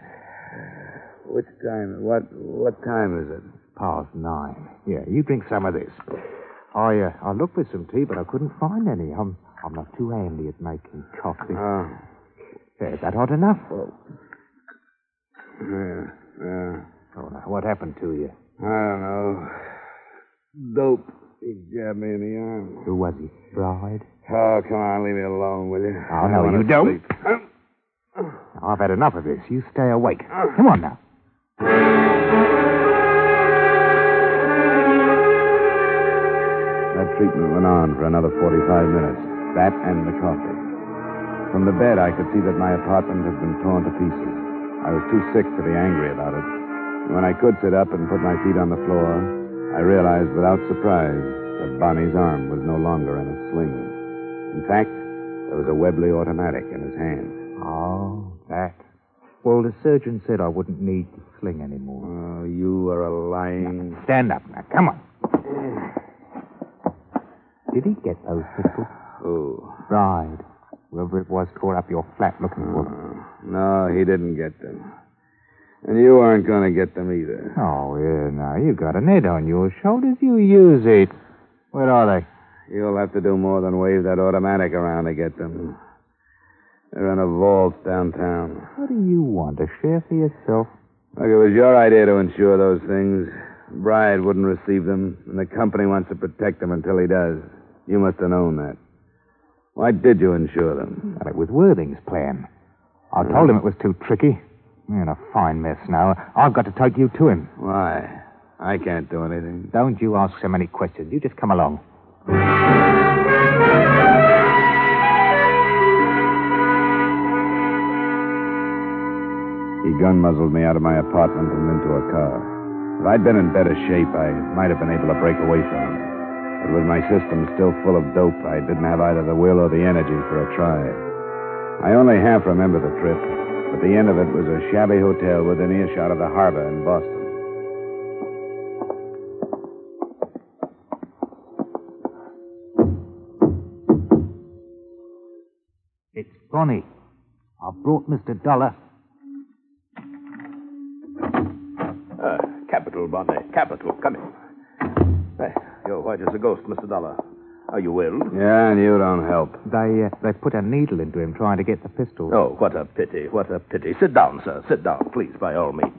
Which time? What what time is it? Past nine. Yeah, you drink some of this. I uh, I looked for some tea, but I couldn't find any. I'm I'm not too handy at making coffee. Oh. Yeah, is that hot enough? Yeah, yeah. Oh, now, what happened to you? I don't know. Dope. He jabbed me in the arm. Who was he? Bride? Oh, come on, leave me alone, will you? Oh, I no, you don't. sleep. I've had enough of this. You stay awake. Come on now. That treatment went on for another 45 minutes. That and the coffee. From the bed, I could see that my apartment had been torn to pieces. I was too sick to be angry about it. And when I could sit up and put my feet on the floor, I realized without surprise that Bonney's arm was no longer in a sling. In fact, there was a Webley automatic in his hand. Oh, that. Well, the surgeon said I wouldn't need the sling anymore. Oh, you are a lying. Stand up now. Come on. Did he get those pistols? Who? Bride. Whoever it was tore up your flat looking for them. Oh, no, he didn't get them. And you aren't going to get them either. Oh, yeah, now, you've got a net on your shoulders. You use it. Where are they? You'll have to do more than wave that automatic around to get them. They're in a vault downtown. What do you want? A share for yourself? Look, it was your idea to insure those things. Bride wouldn't receive them, and the company wants to protect them until he does. You must have known that. Why did you insure them? Well, it was Worthing's plan. I told him it was too tricky. We're in a fine mess now. I've got to take you to him. Why? I can't do anything. Don't you ask so many questions. You just come along. He gun muzzled me out of my apartment and into a car. If I'd been in better shape, I might have been able to break away from him. But with my system still full of dope, I didn't have either the will or the energy for a try. I only half remember the trip, but the end of it was a shabby hotel within earshot of the harbor in Boston. It's Bonney. I've brought Mr. Dollar. Ah, capital, Bonney. Capital. Come in. Hey, you're white as a ghost, Mr. Dollar. Are you ill? Yeah, and you don't help. They uh, they put a needle into him trying to get the pistol. Oh, what a pity. What a pity. Sit down, sir. Sit down, please, by all means.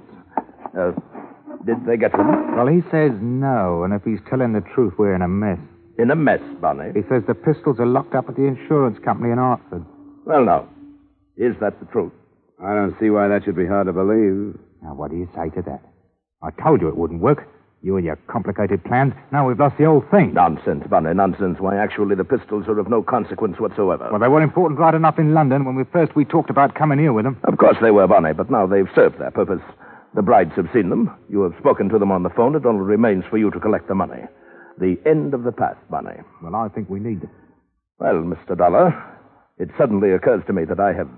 Uh, did they get him? Well, he says no, and if he's telling the truth, we're in a mess. In a mess, Bonney. He says the pistols are locked up at the insurance company in Hartford. Well, now, is that the truth? I don't see why that should be hard to believe. Now, what do you say to that? I told you it wouldn't work. You and your complicated plans. Now we've lost the whole thing. Nonsense, Bunny, nonsense. Why, actually, the pistols are of no consequence whatsoever. Well, they were important right enough in London when we first we talked about coming here with them. Of course they were, Bunny, but now they've served their purpose. The brides have seen them. You have spoken to them on the phone. It only remains for you to collect the money. The end of the past, Bunny. Well, I think we need them. Well, Mr. Dollar, it suddenly occurs to me that I have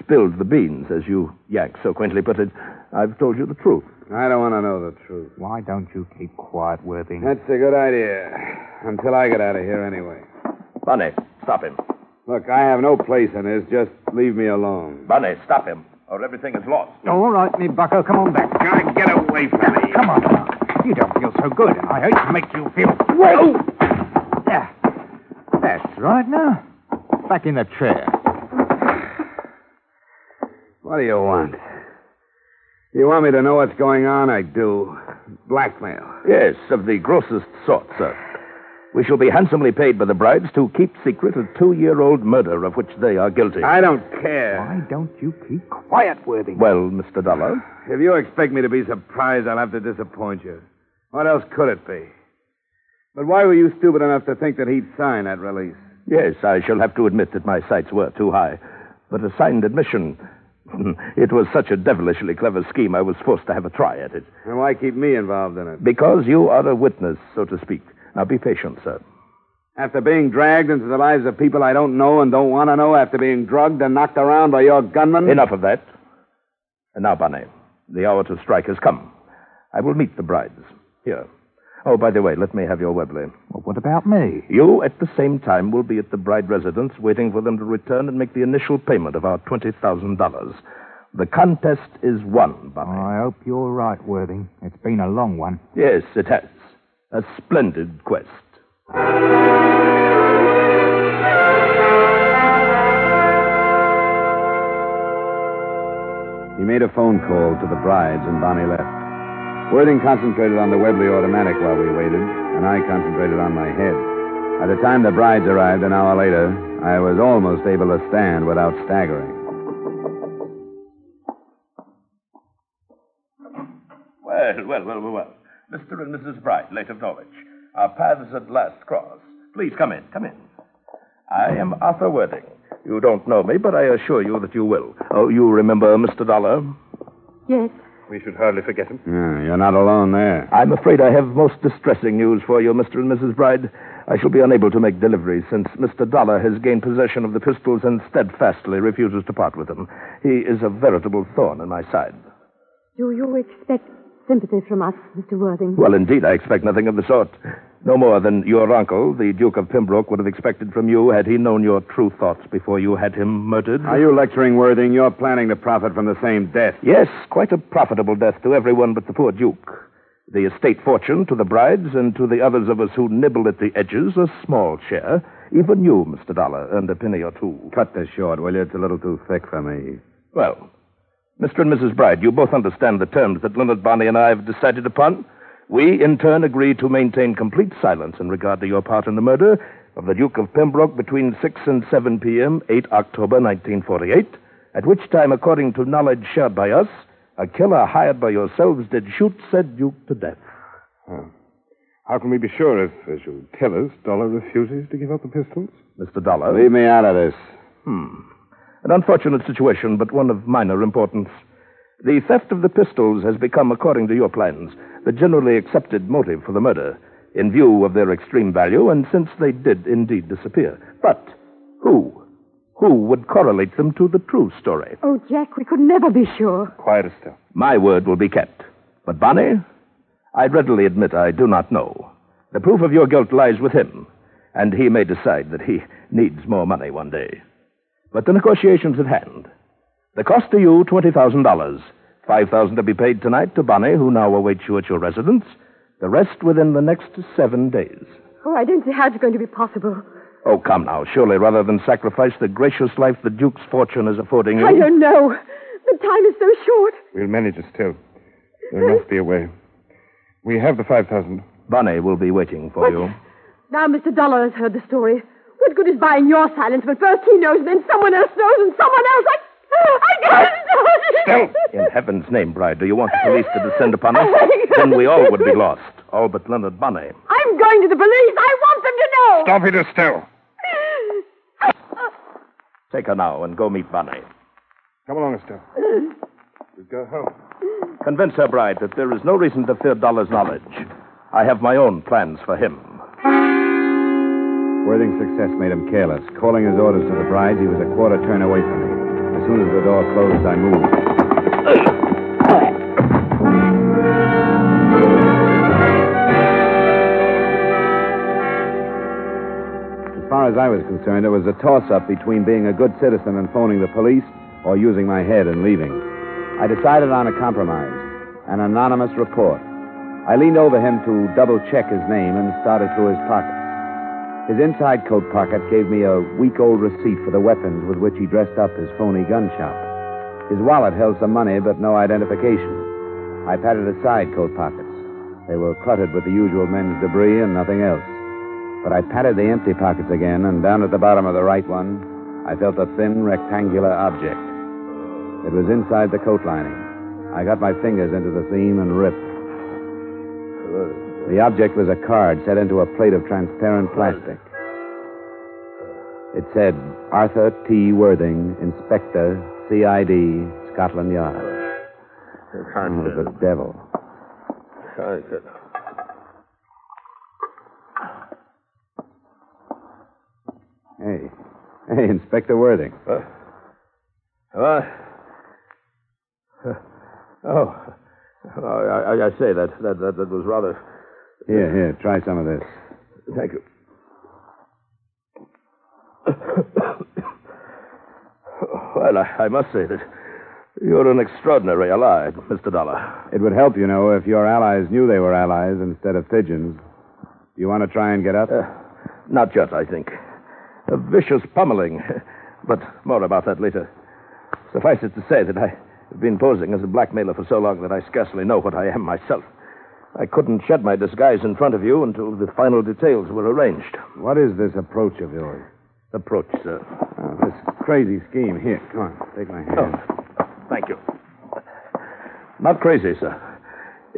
spilled the beans, as you Yank so quaintly put it. I've told you the truth. I don't want to know the truth. Why don't you keep quiet, Worthing? That's a good idea. Until I get out of here, anyway. Bunny, stop him. Look, I have no place in this. Just leave me alone. Bunny, stop him, or everything is lost. Oh, all right, me bucko, come on back. Gotta get away from me. Come on, now. You don't feel so good, and I hate to make you feel. Wait! Oh! There. That's right now. Back in the chair. What do you want? You want me to know what's going on? I do. Blackmail. Yes, of the grossest sort, sir. We shall be handsomely paid by the brides to keep secret a two year old murder of which they are guilty. I don't care. Why don't you keep quiet, Worthing? Well, Mr. Dollar. If you expect me to be surprised, I'll have to disappoint you. What else could it be? But why were you stupid enough to think that he'd sign that release? Yes, I shall have to admit that my sights were too high. But a signed admission. *laughs* It was such a devilishly clever scheme, I was forced to have a try at it. And why keep me involved in it? Because you are a witness, so to speak. Now be patient, sir. After being dragged into the lives of people I don't know and don't want to know, after being drugged and knocked around by your gunmen? Enough of that. And now, Bonney, the hour to strike has come. I will meet the brides. Here. Oh, by the way, let me have your Webley. Well, what about me? You, at the same time, will be at the bride residence waiting for them to return and make the initial payment of our $20,000. The contest is won, Bonney. I hope you're right, Worthing. It's been a long one. Yes, it has. A splendid quest. He made a phone call to the brides, and Bonney left. Worthing concentrated on the Webley automatic while we waited, and I concentrated on my head. By the time the brides arrived an hour later, I was almost able to stand without staggering. Well, well, well, well, well. Mr. and Mrs. Bride, late of Norwich. Our paths at last cross. Please come in, come in. I am Arthur Worthing. You don't know me, but I assure you that you will. Oh, you remember Mr. Dollar? Yes. We should hardly forget him. Yeah, you're not alone there. I'm afraid I have most distressing news for you, Mr. and Mrs. Bride. I shall be unable to make deliveries since Mr. Dollar has gained possession of the pistols and steadfastly refuses to part with them. He is a veritable thorn in my side. Do you expect sympathy from us, Mr. Worthing? Well, indeed, I expect nothing of the sort. No more than your uncle, the Duke of Pembroke, would have expected from you had he known your true thoughts before you had him murdered. Are you lecturing Worthing? You're planning to profit from the same death. Yes, quite a profitable death to everyone but the poor Duke. The estate fortune to the brides and to the others of us who nibble at the edges a small share. Even you, Mr. Dollar, earned a penny or two. Cut this short, will you? It's a little too thick for me. Well, Mr. and Mrs. Bride, you both understand the terms that Leonard Bonney and I have decided upon. We, in turn, agree to maintain complete silence in regard to your part in the murder of the Duke of Pembroke between 6 and 7 p.m., 8 October 1948, at which time, according to knowledge shared by us, a killer hired by yourselves did shoot said Duke to death. Oh. How can we be sure if, as you tell us, Dollar refuses to give up the pistols? Mr. Dollar. Leave me out of this. Hmm. An unfortunate situation, but one of minor importance. The theft of the pistols has become, according to your plans, the generally accepted motive for the murder, in view of their extreme value, and since they did indeed disappear. But who? Who would correlate them to the true story? Oh, Jack, we could never be sure. Quiet, Estelle. My word will be kept. But Bonney, I'd readily admit I do not know. The proof of your guilt lies with him, and he may decide that he needs more money one day. But the negotiation's at hand. The cost to you, $20,000. 5000 to be paid tonight to Bonney, who now awaits you at your residence. The rest within the next seven days. Oh, I don't see how it's going to be possible. Oh, come now. Surely, rather than sacrifice the gracious life the Duke's fortune is affording you. I don't know. The time is so short. We'll manage it still. There must be a way. We have the 5000 Bonney will be waiting for What? you. Now Mr. Dollar has heard the story. What good is buying your silence when first he knows and then someone else knows and someone else? I, I can't. In heaven's name, Bride, do you want the police to descend upon us? then we all would be lost. All but Leonard Bonney. I'm going to the police. I want them to know. Stop it, Estelle. Take her now and go meet Bonney. Come along, Estelle. We'll go home. Convince her, Bride, that there is no reason to fear Dollar's knowledge. I have my own plans for him. Worthing's success made him careless. Calling his orders to the brides, he was a quarter turn away from me. As soon as the door closed, I moved. As far as I was concerned, it was a toss up between being a good citizen and phoning the police or using my head and leaving. I decided on a compromise an anonymous report. I leaned over him to double check his name and started through his pockets. His inside coat pocket gave me a week old receipt for the weapons with which he dressed up his phony gun shop. His wallet held some money, but no identification. I patted aside coat pockets. They were cluttered with the usual men's debris and nothing else. But I patted the empty pockets again, and down at the bottom of the right one, I felt a thin rectangular object. It was inside the coat lining. I got my fingers into the seam and ripped. The object was a card set into a plate of transparent plastic. It said, Arthur T. Worthing, Inspector, CID, Scotland Yard. Oh, the devil. Hey. Hey, Inspector Worthing. What? What? Oh. Oh, I, I, I say that, that that that was rather. Here, here, try some of this. Thank you. well, I, I must say that you're an extraordinary ally, Mr. Dollar. It would help, you know, if your allies knew they were allies instead of pigeons. Do you want to try and get up? Uh, not yet, I think. A vicious pummeling. *laughs* But more about that later. Suffice it to say that I have been posing as a blackmailer for so long that I scarcely know what I am myself. I couldn't shed my disguise in front of you until the final details were arranged. What is this approach of yours? Approach, sir. Oh, this crazy scheme. Here, come on, take my hand. Oh, Thank you. Not crazy, sir.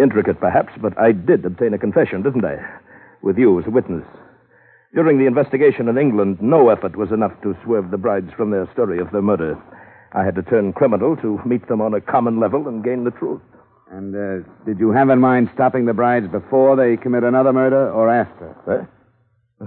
Intricate, perhaps, but I did obtain a confession, didn't I? With you as a witness. During the investigation in England, no effort was enough to swerve the brides from their story of their murder. I had to turn criminal to meet them on a common level and gain the truth. And uh, did you have in mind stopping the brides before they commit another murder or after? Eh?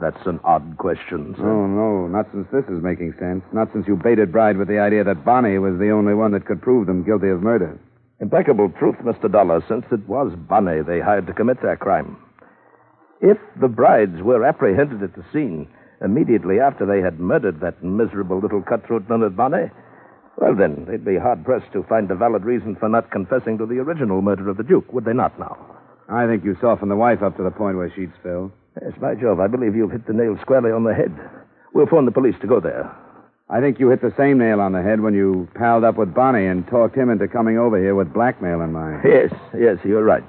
That's an odd question, sir. Oh, no, not since this is making sense. Not since you baited Bride with the idea that Bonney was the only one that could prove them guilty of murder. Impeccable truth, Mr. Dollar, since it was Bonney they hired to commit their crime. If the brides were apprehended at the scene immediately after they had murdered that miserable little cutthroat known as Bonnie, Well, then, they'd be hard pressed to find a valid reason for not confessing to the original murder of the Duke, would they not now? I think you softened the wife up to the point where she'd spill. Yes, by Jove, I believe you've hit the nail squarely on the head. We'll phone the police to go there. I think you hit the same nail on the head when you palled up with Bonney and talked him into coming over here with blackmail in mind. Yes, yes, you're right.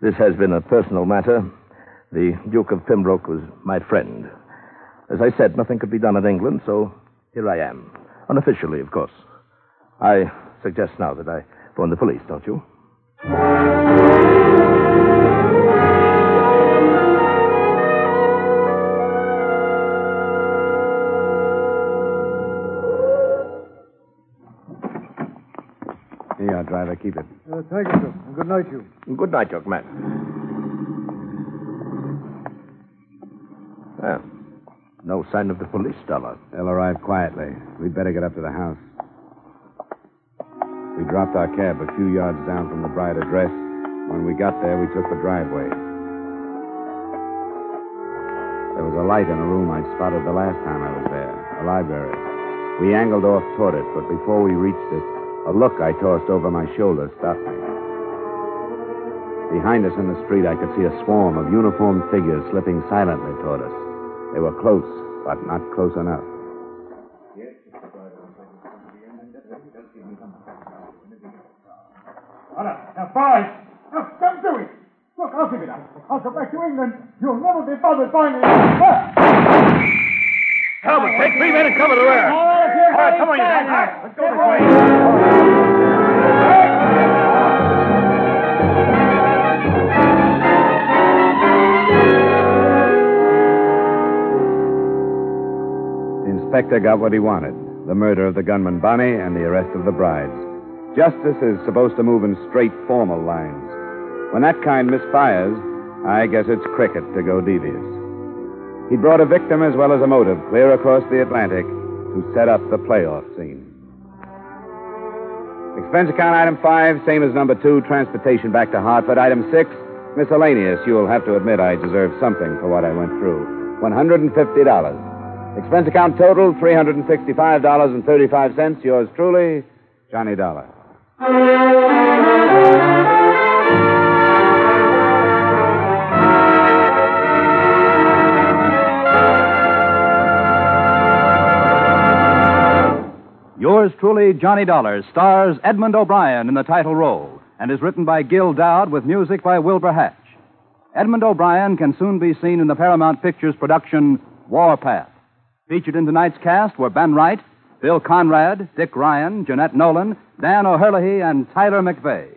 This has been a personal matter. The Duke of Pembroke was my friend. As I said, nothing could be done in England, so here I am. Unofficially, of course. I suggest now that I phone the police, don't you? Here you are, driver. Keep it. Uh, thank you, sir. And Good night, you. Good night, young man. Well, no sign of the police, Dollar. They'll arrive quietly. We'd better get up to the house. Dropped our cab a few yards down from the bride address. When we got there, we took the driveway. There was a light in a room I'd spotted the last time I was there, a library. We angled off toward it, but before we reached it, a look I tossed over my shoulder stopped me. Behind us in the street, I could see a swarm of uniformed figures slipping silently toward us. They were close, but not close enough. Now, boys, now, don't do it. Look, I'll give it up. I'll go back to England. You'll never be bothered by. Talbot, take three men and cover the rear. All right, All right, come on, you guys. Let's go this way. The inspector got what he wanted the murder of the gunman Bonney and the arrest of the brides. Justice is supposed to move in straight, formal lines. When that kind misfires, I guess it's cricket to go devious. He brought a victim as well as a motive clear across the Atlantic to set up the playoff scene. Expense account item five, same as number two, transportation back to Hartford. Item six, miscellaneous. You'll have to admit I deserve something for what I went through. $150. Expense account total, $365.35. Yours truly, Johnny Dollar. Yours truly, Johnny Dollar, stars Edmond O'Brien in the title role and is written by Gil Doud with music by Wilbur Hatch. Edmond O'Brien can soon be seen in the Paramount Pictures production Warpath. Featured in tonight's cast were Ben Wright, Bill Conrad, Dick Ryan, Jeanette Nolan, Dan O'Herlihy, and Tyler McVey.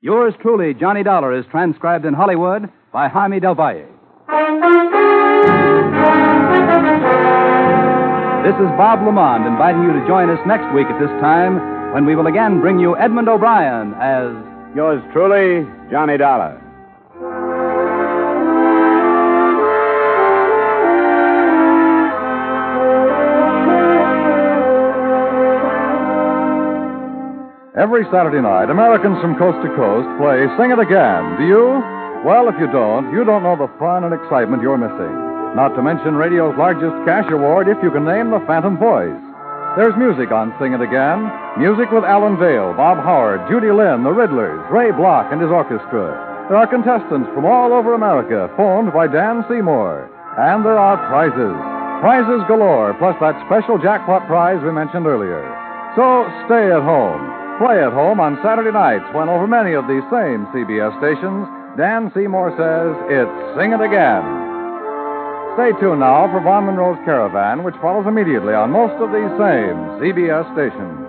Yours truly, Johnny Dollar, is transcribed in Hollywood by Jaime Del Valle. This is Bob LeMond inviting you to join us next week at this time when we will again bring you Edmond O'Brien as Yours truly, Johnny Dollar. Every Saturday night, Americans from coast to coast play Sing It Again. Do you? Well, if you don't, you don't know the fun and excitement you're missing. Not to mention radio's largest cash award if you can name the Phantom Voice. There's music on Sing It Again. Music with Alan Vale, Bob Howard, Judy Lynn, the Riddlers, Ray Bloch, and his orchestra. There are contestants from all over America, phoned by Dan Seymour. And there are prizes. Prizes galore, plus that special jackpot prize we mentioned earlier. So stay at home. Play at home on Saturday nights when over many of these same CBS stations, Dan Seymour says it's Sing It Again. Stay tuned now for Vaughn Monroe's Caravan, which follows immediately on most of these same CBS stations.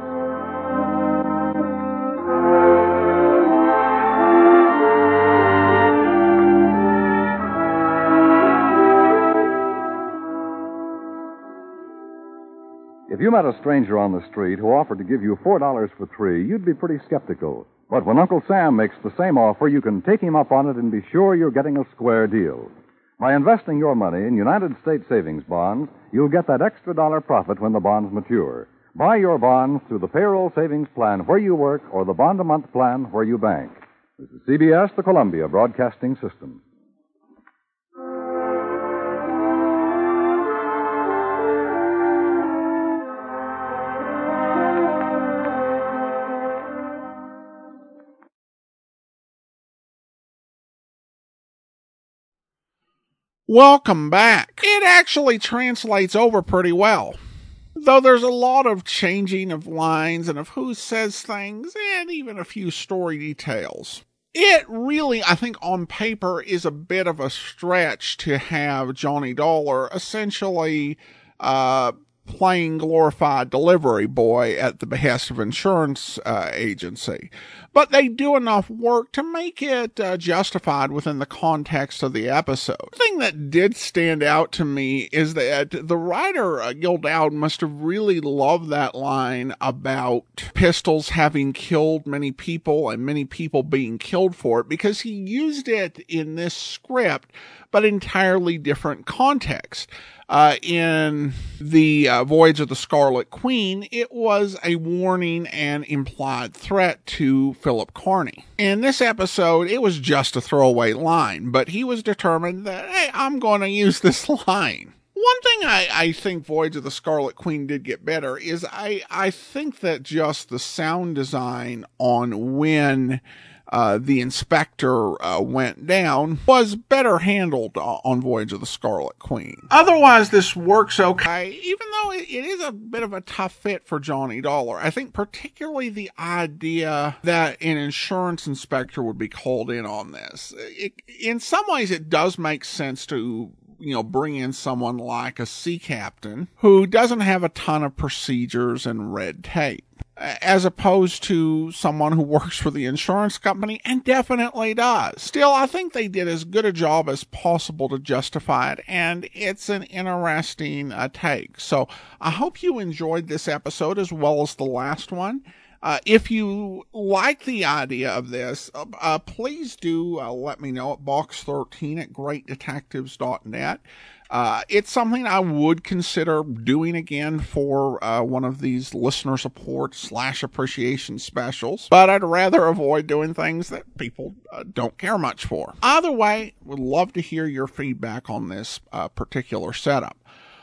If you met a stranger on the street who offered to give you $4 for three, you'd be pretty skeptical. But when Uncle Sam makes the same offer, you can take him up on it and be sure you're getting a square deal. By investing your money in United States savings bonds, you'll get that extra dollar profit when the bonds mature. Buy your bonds through the payroll savings plan where you work or the bond a month plan where you bank. This is CBS, the Columbia Broadcasting System. Welcome back. It actually translates over pretty well. Though there's a lot of changing of lines and of who says things and even a few story details. It really, I think, on paper is a bit of a stretch to have Johnny Dollar essentially uh, playing glorified delivery boy at the behest of insurance uh, agency. But they do enough work to make it uh, justified within the context of the episode. The thing that did stand out to me is that the writer, uh, Gil Doud, must have really loved that line about pistols having killed many people and many people being killed for it because he used it in this script, but entirely different context uh, in the uh, Voyage of the Scarlet Queen, it was a warning and implied threat to Philip Kearney. In this episode, it was just a throwaway line, but he was determined that, hey, I'm going to use *laughs* this line. One thing I, I think Voyage of the Scarlet Queen did get better is I, I think that just the sound design on when uh, the inspector uh, went down was better handled uh, on Voyage of the Scarlet Queen. Otherwise, this works okay, even though it, it is a bit of a tough fit for Johnny Dollar. I think particularly the idea that an insurance inspector would be called in on this. It, in some ways, it does make sense to you know, bring in someone like a sea captain who doesn't have a ton of procedures and red tape as opposed to someone who works for the insurance company and definitely does. Still, I think they did as good a job as possible to justify it, and it's an interesting uh, take. So I hope you enjoyed this episode as well as the last one. Uh, if you like the idea of this, uh, uh, please do uh, let me know at box13 at greatdetectives.net. Uh, it's something I would consider doing again for uh, one of these listener support slash appreciation specials, but I'd rather avoid doing things that people don't care much for. Either way, would love to hear your feedback on this particular setup.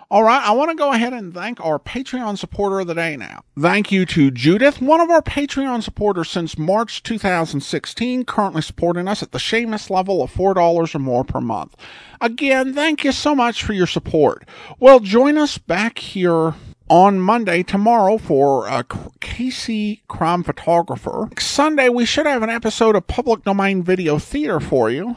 All right, I want to go ahead and thank our Patreon supporter of the day now. Thank you to Judith, one of our Patreon supporters since March 2016, currently supporting us at the Seamus level of $4 or more per month. Again, thank you so much for your support. Well, join us back here on Monday, tomorrow, for uh, Casey Crime Photographer. Sunday, we should have an episode of Public Domain Video Theater for you.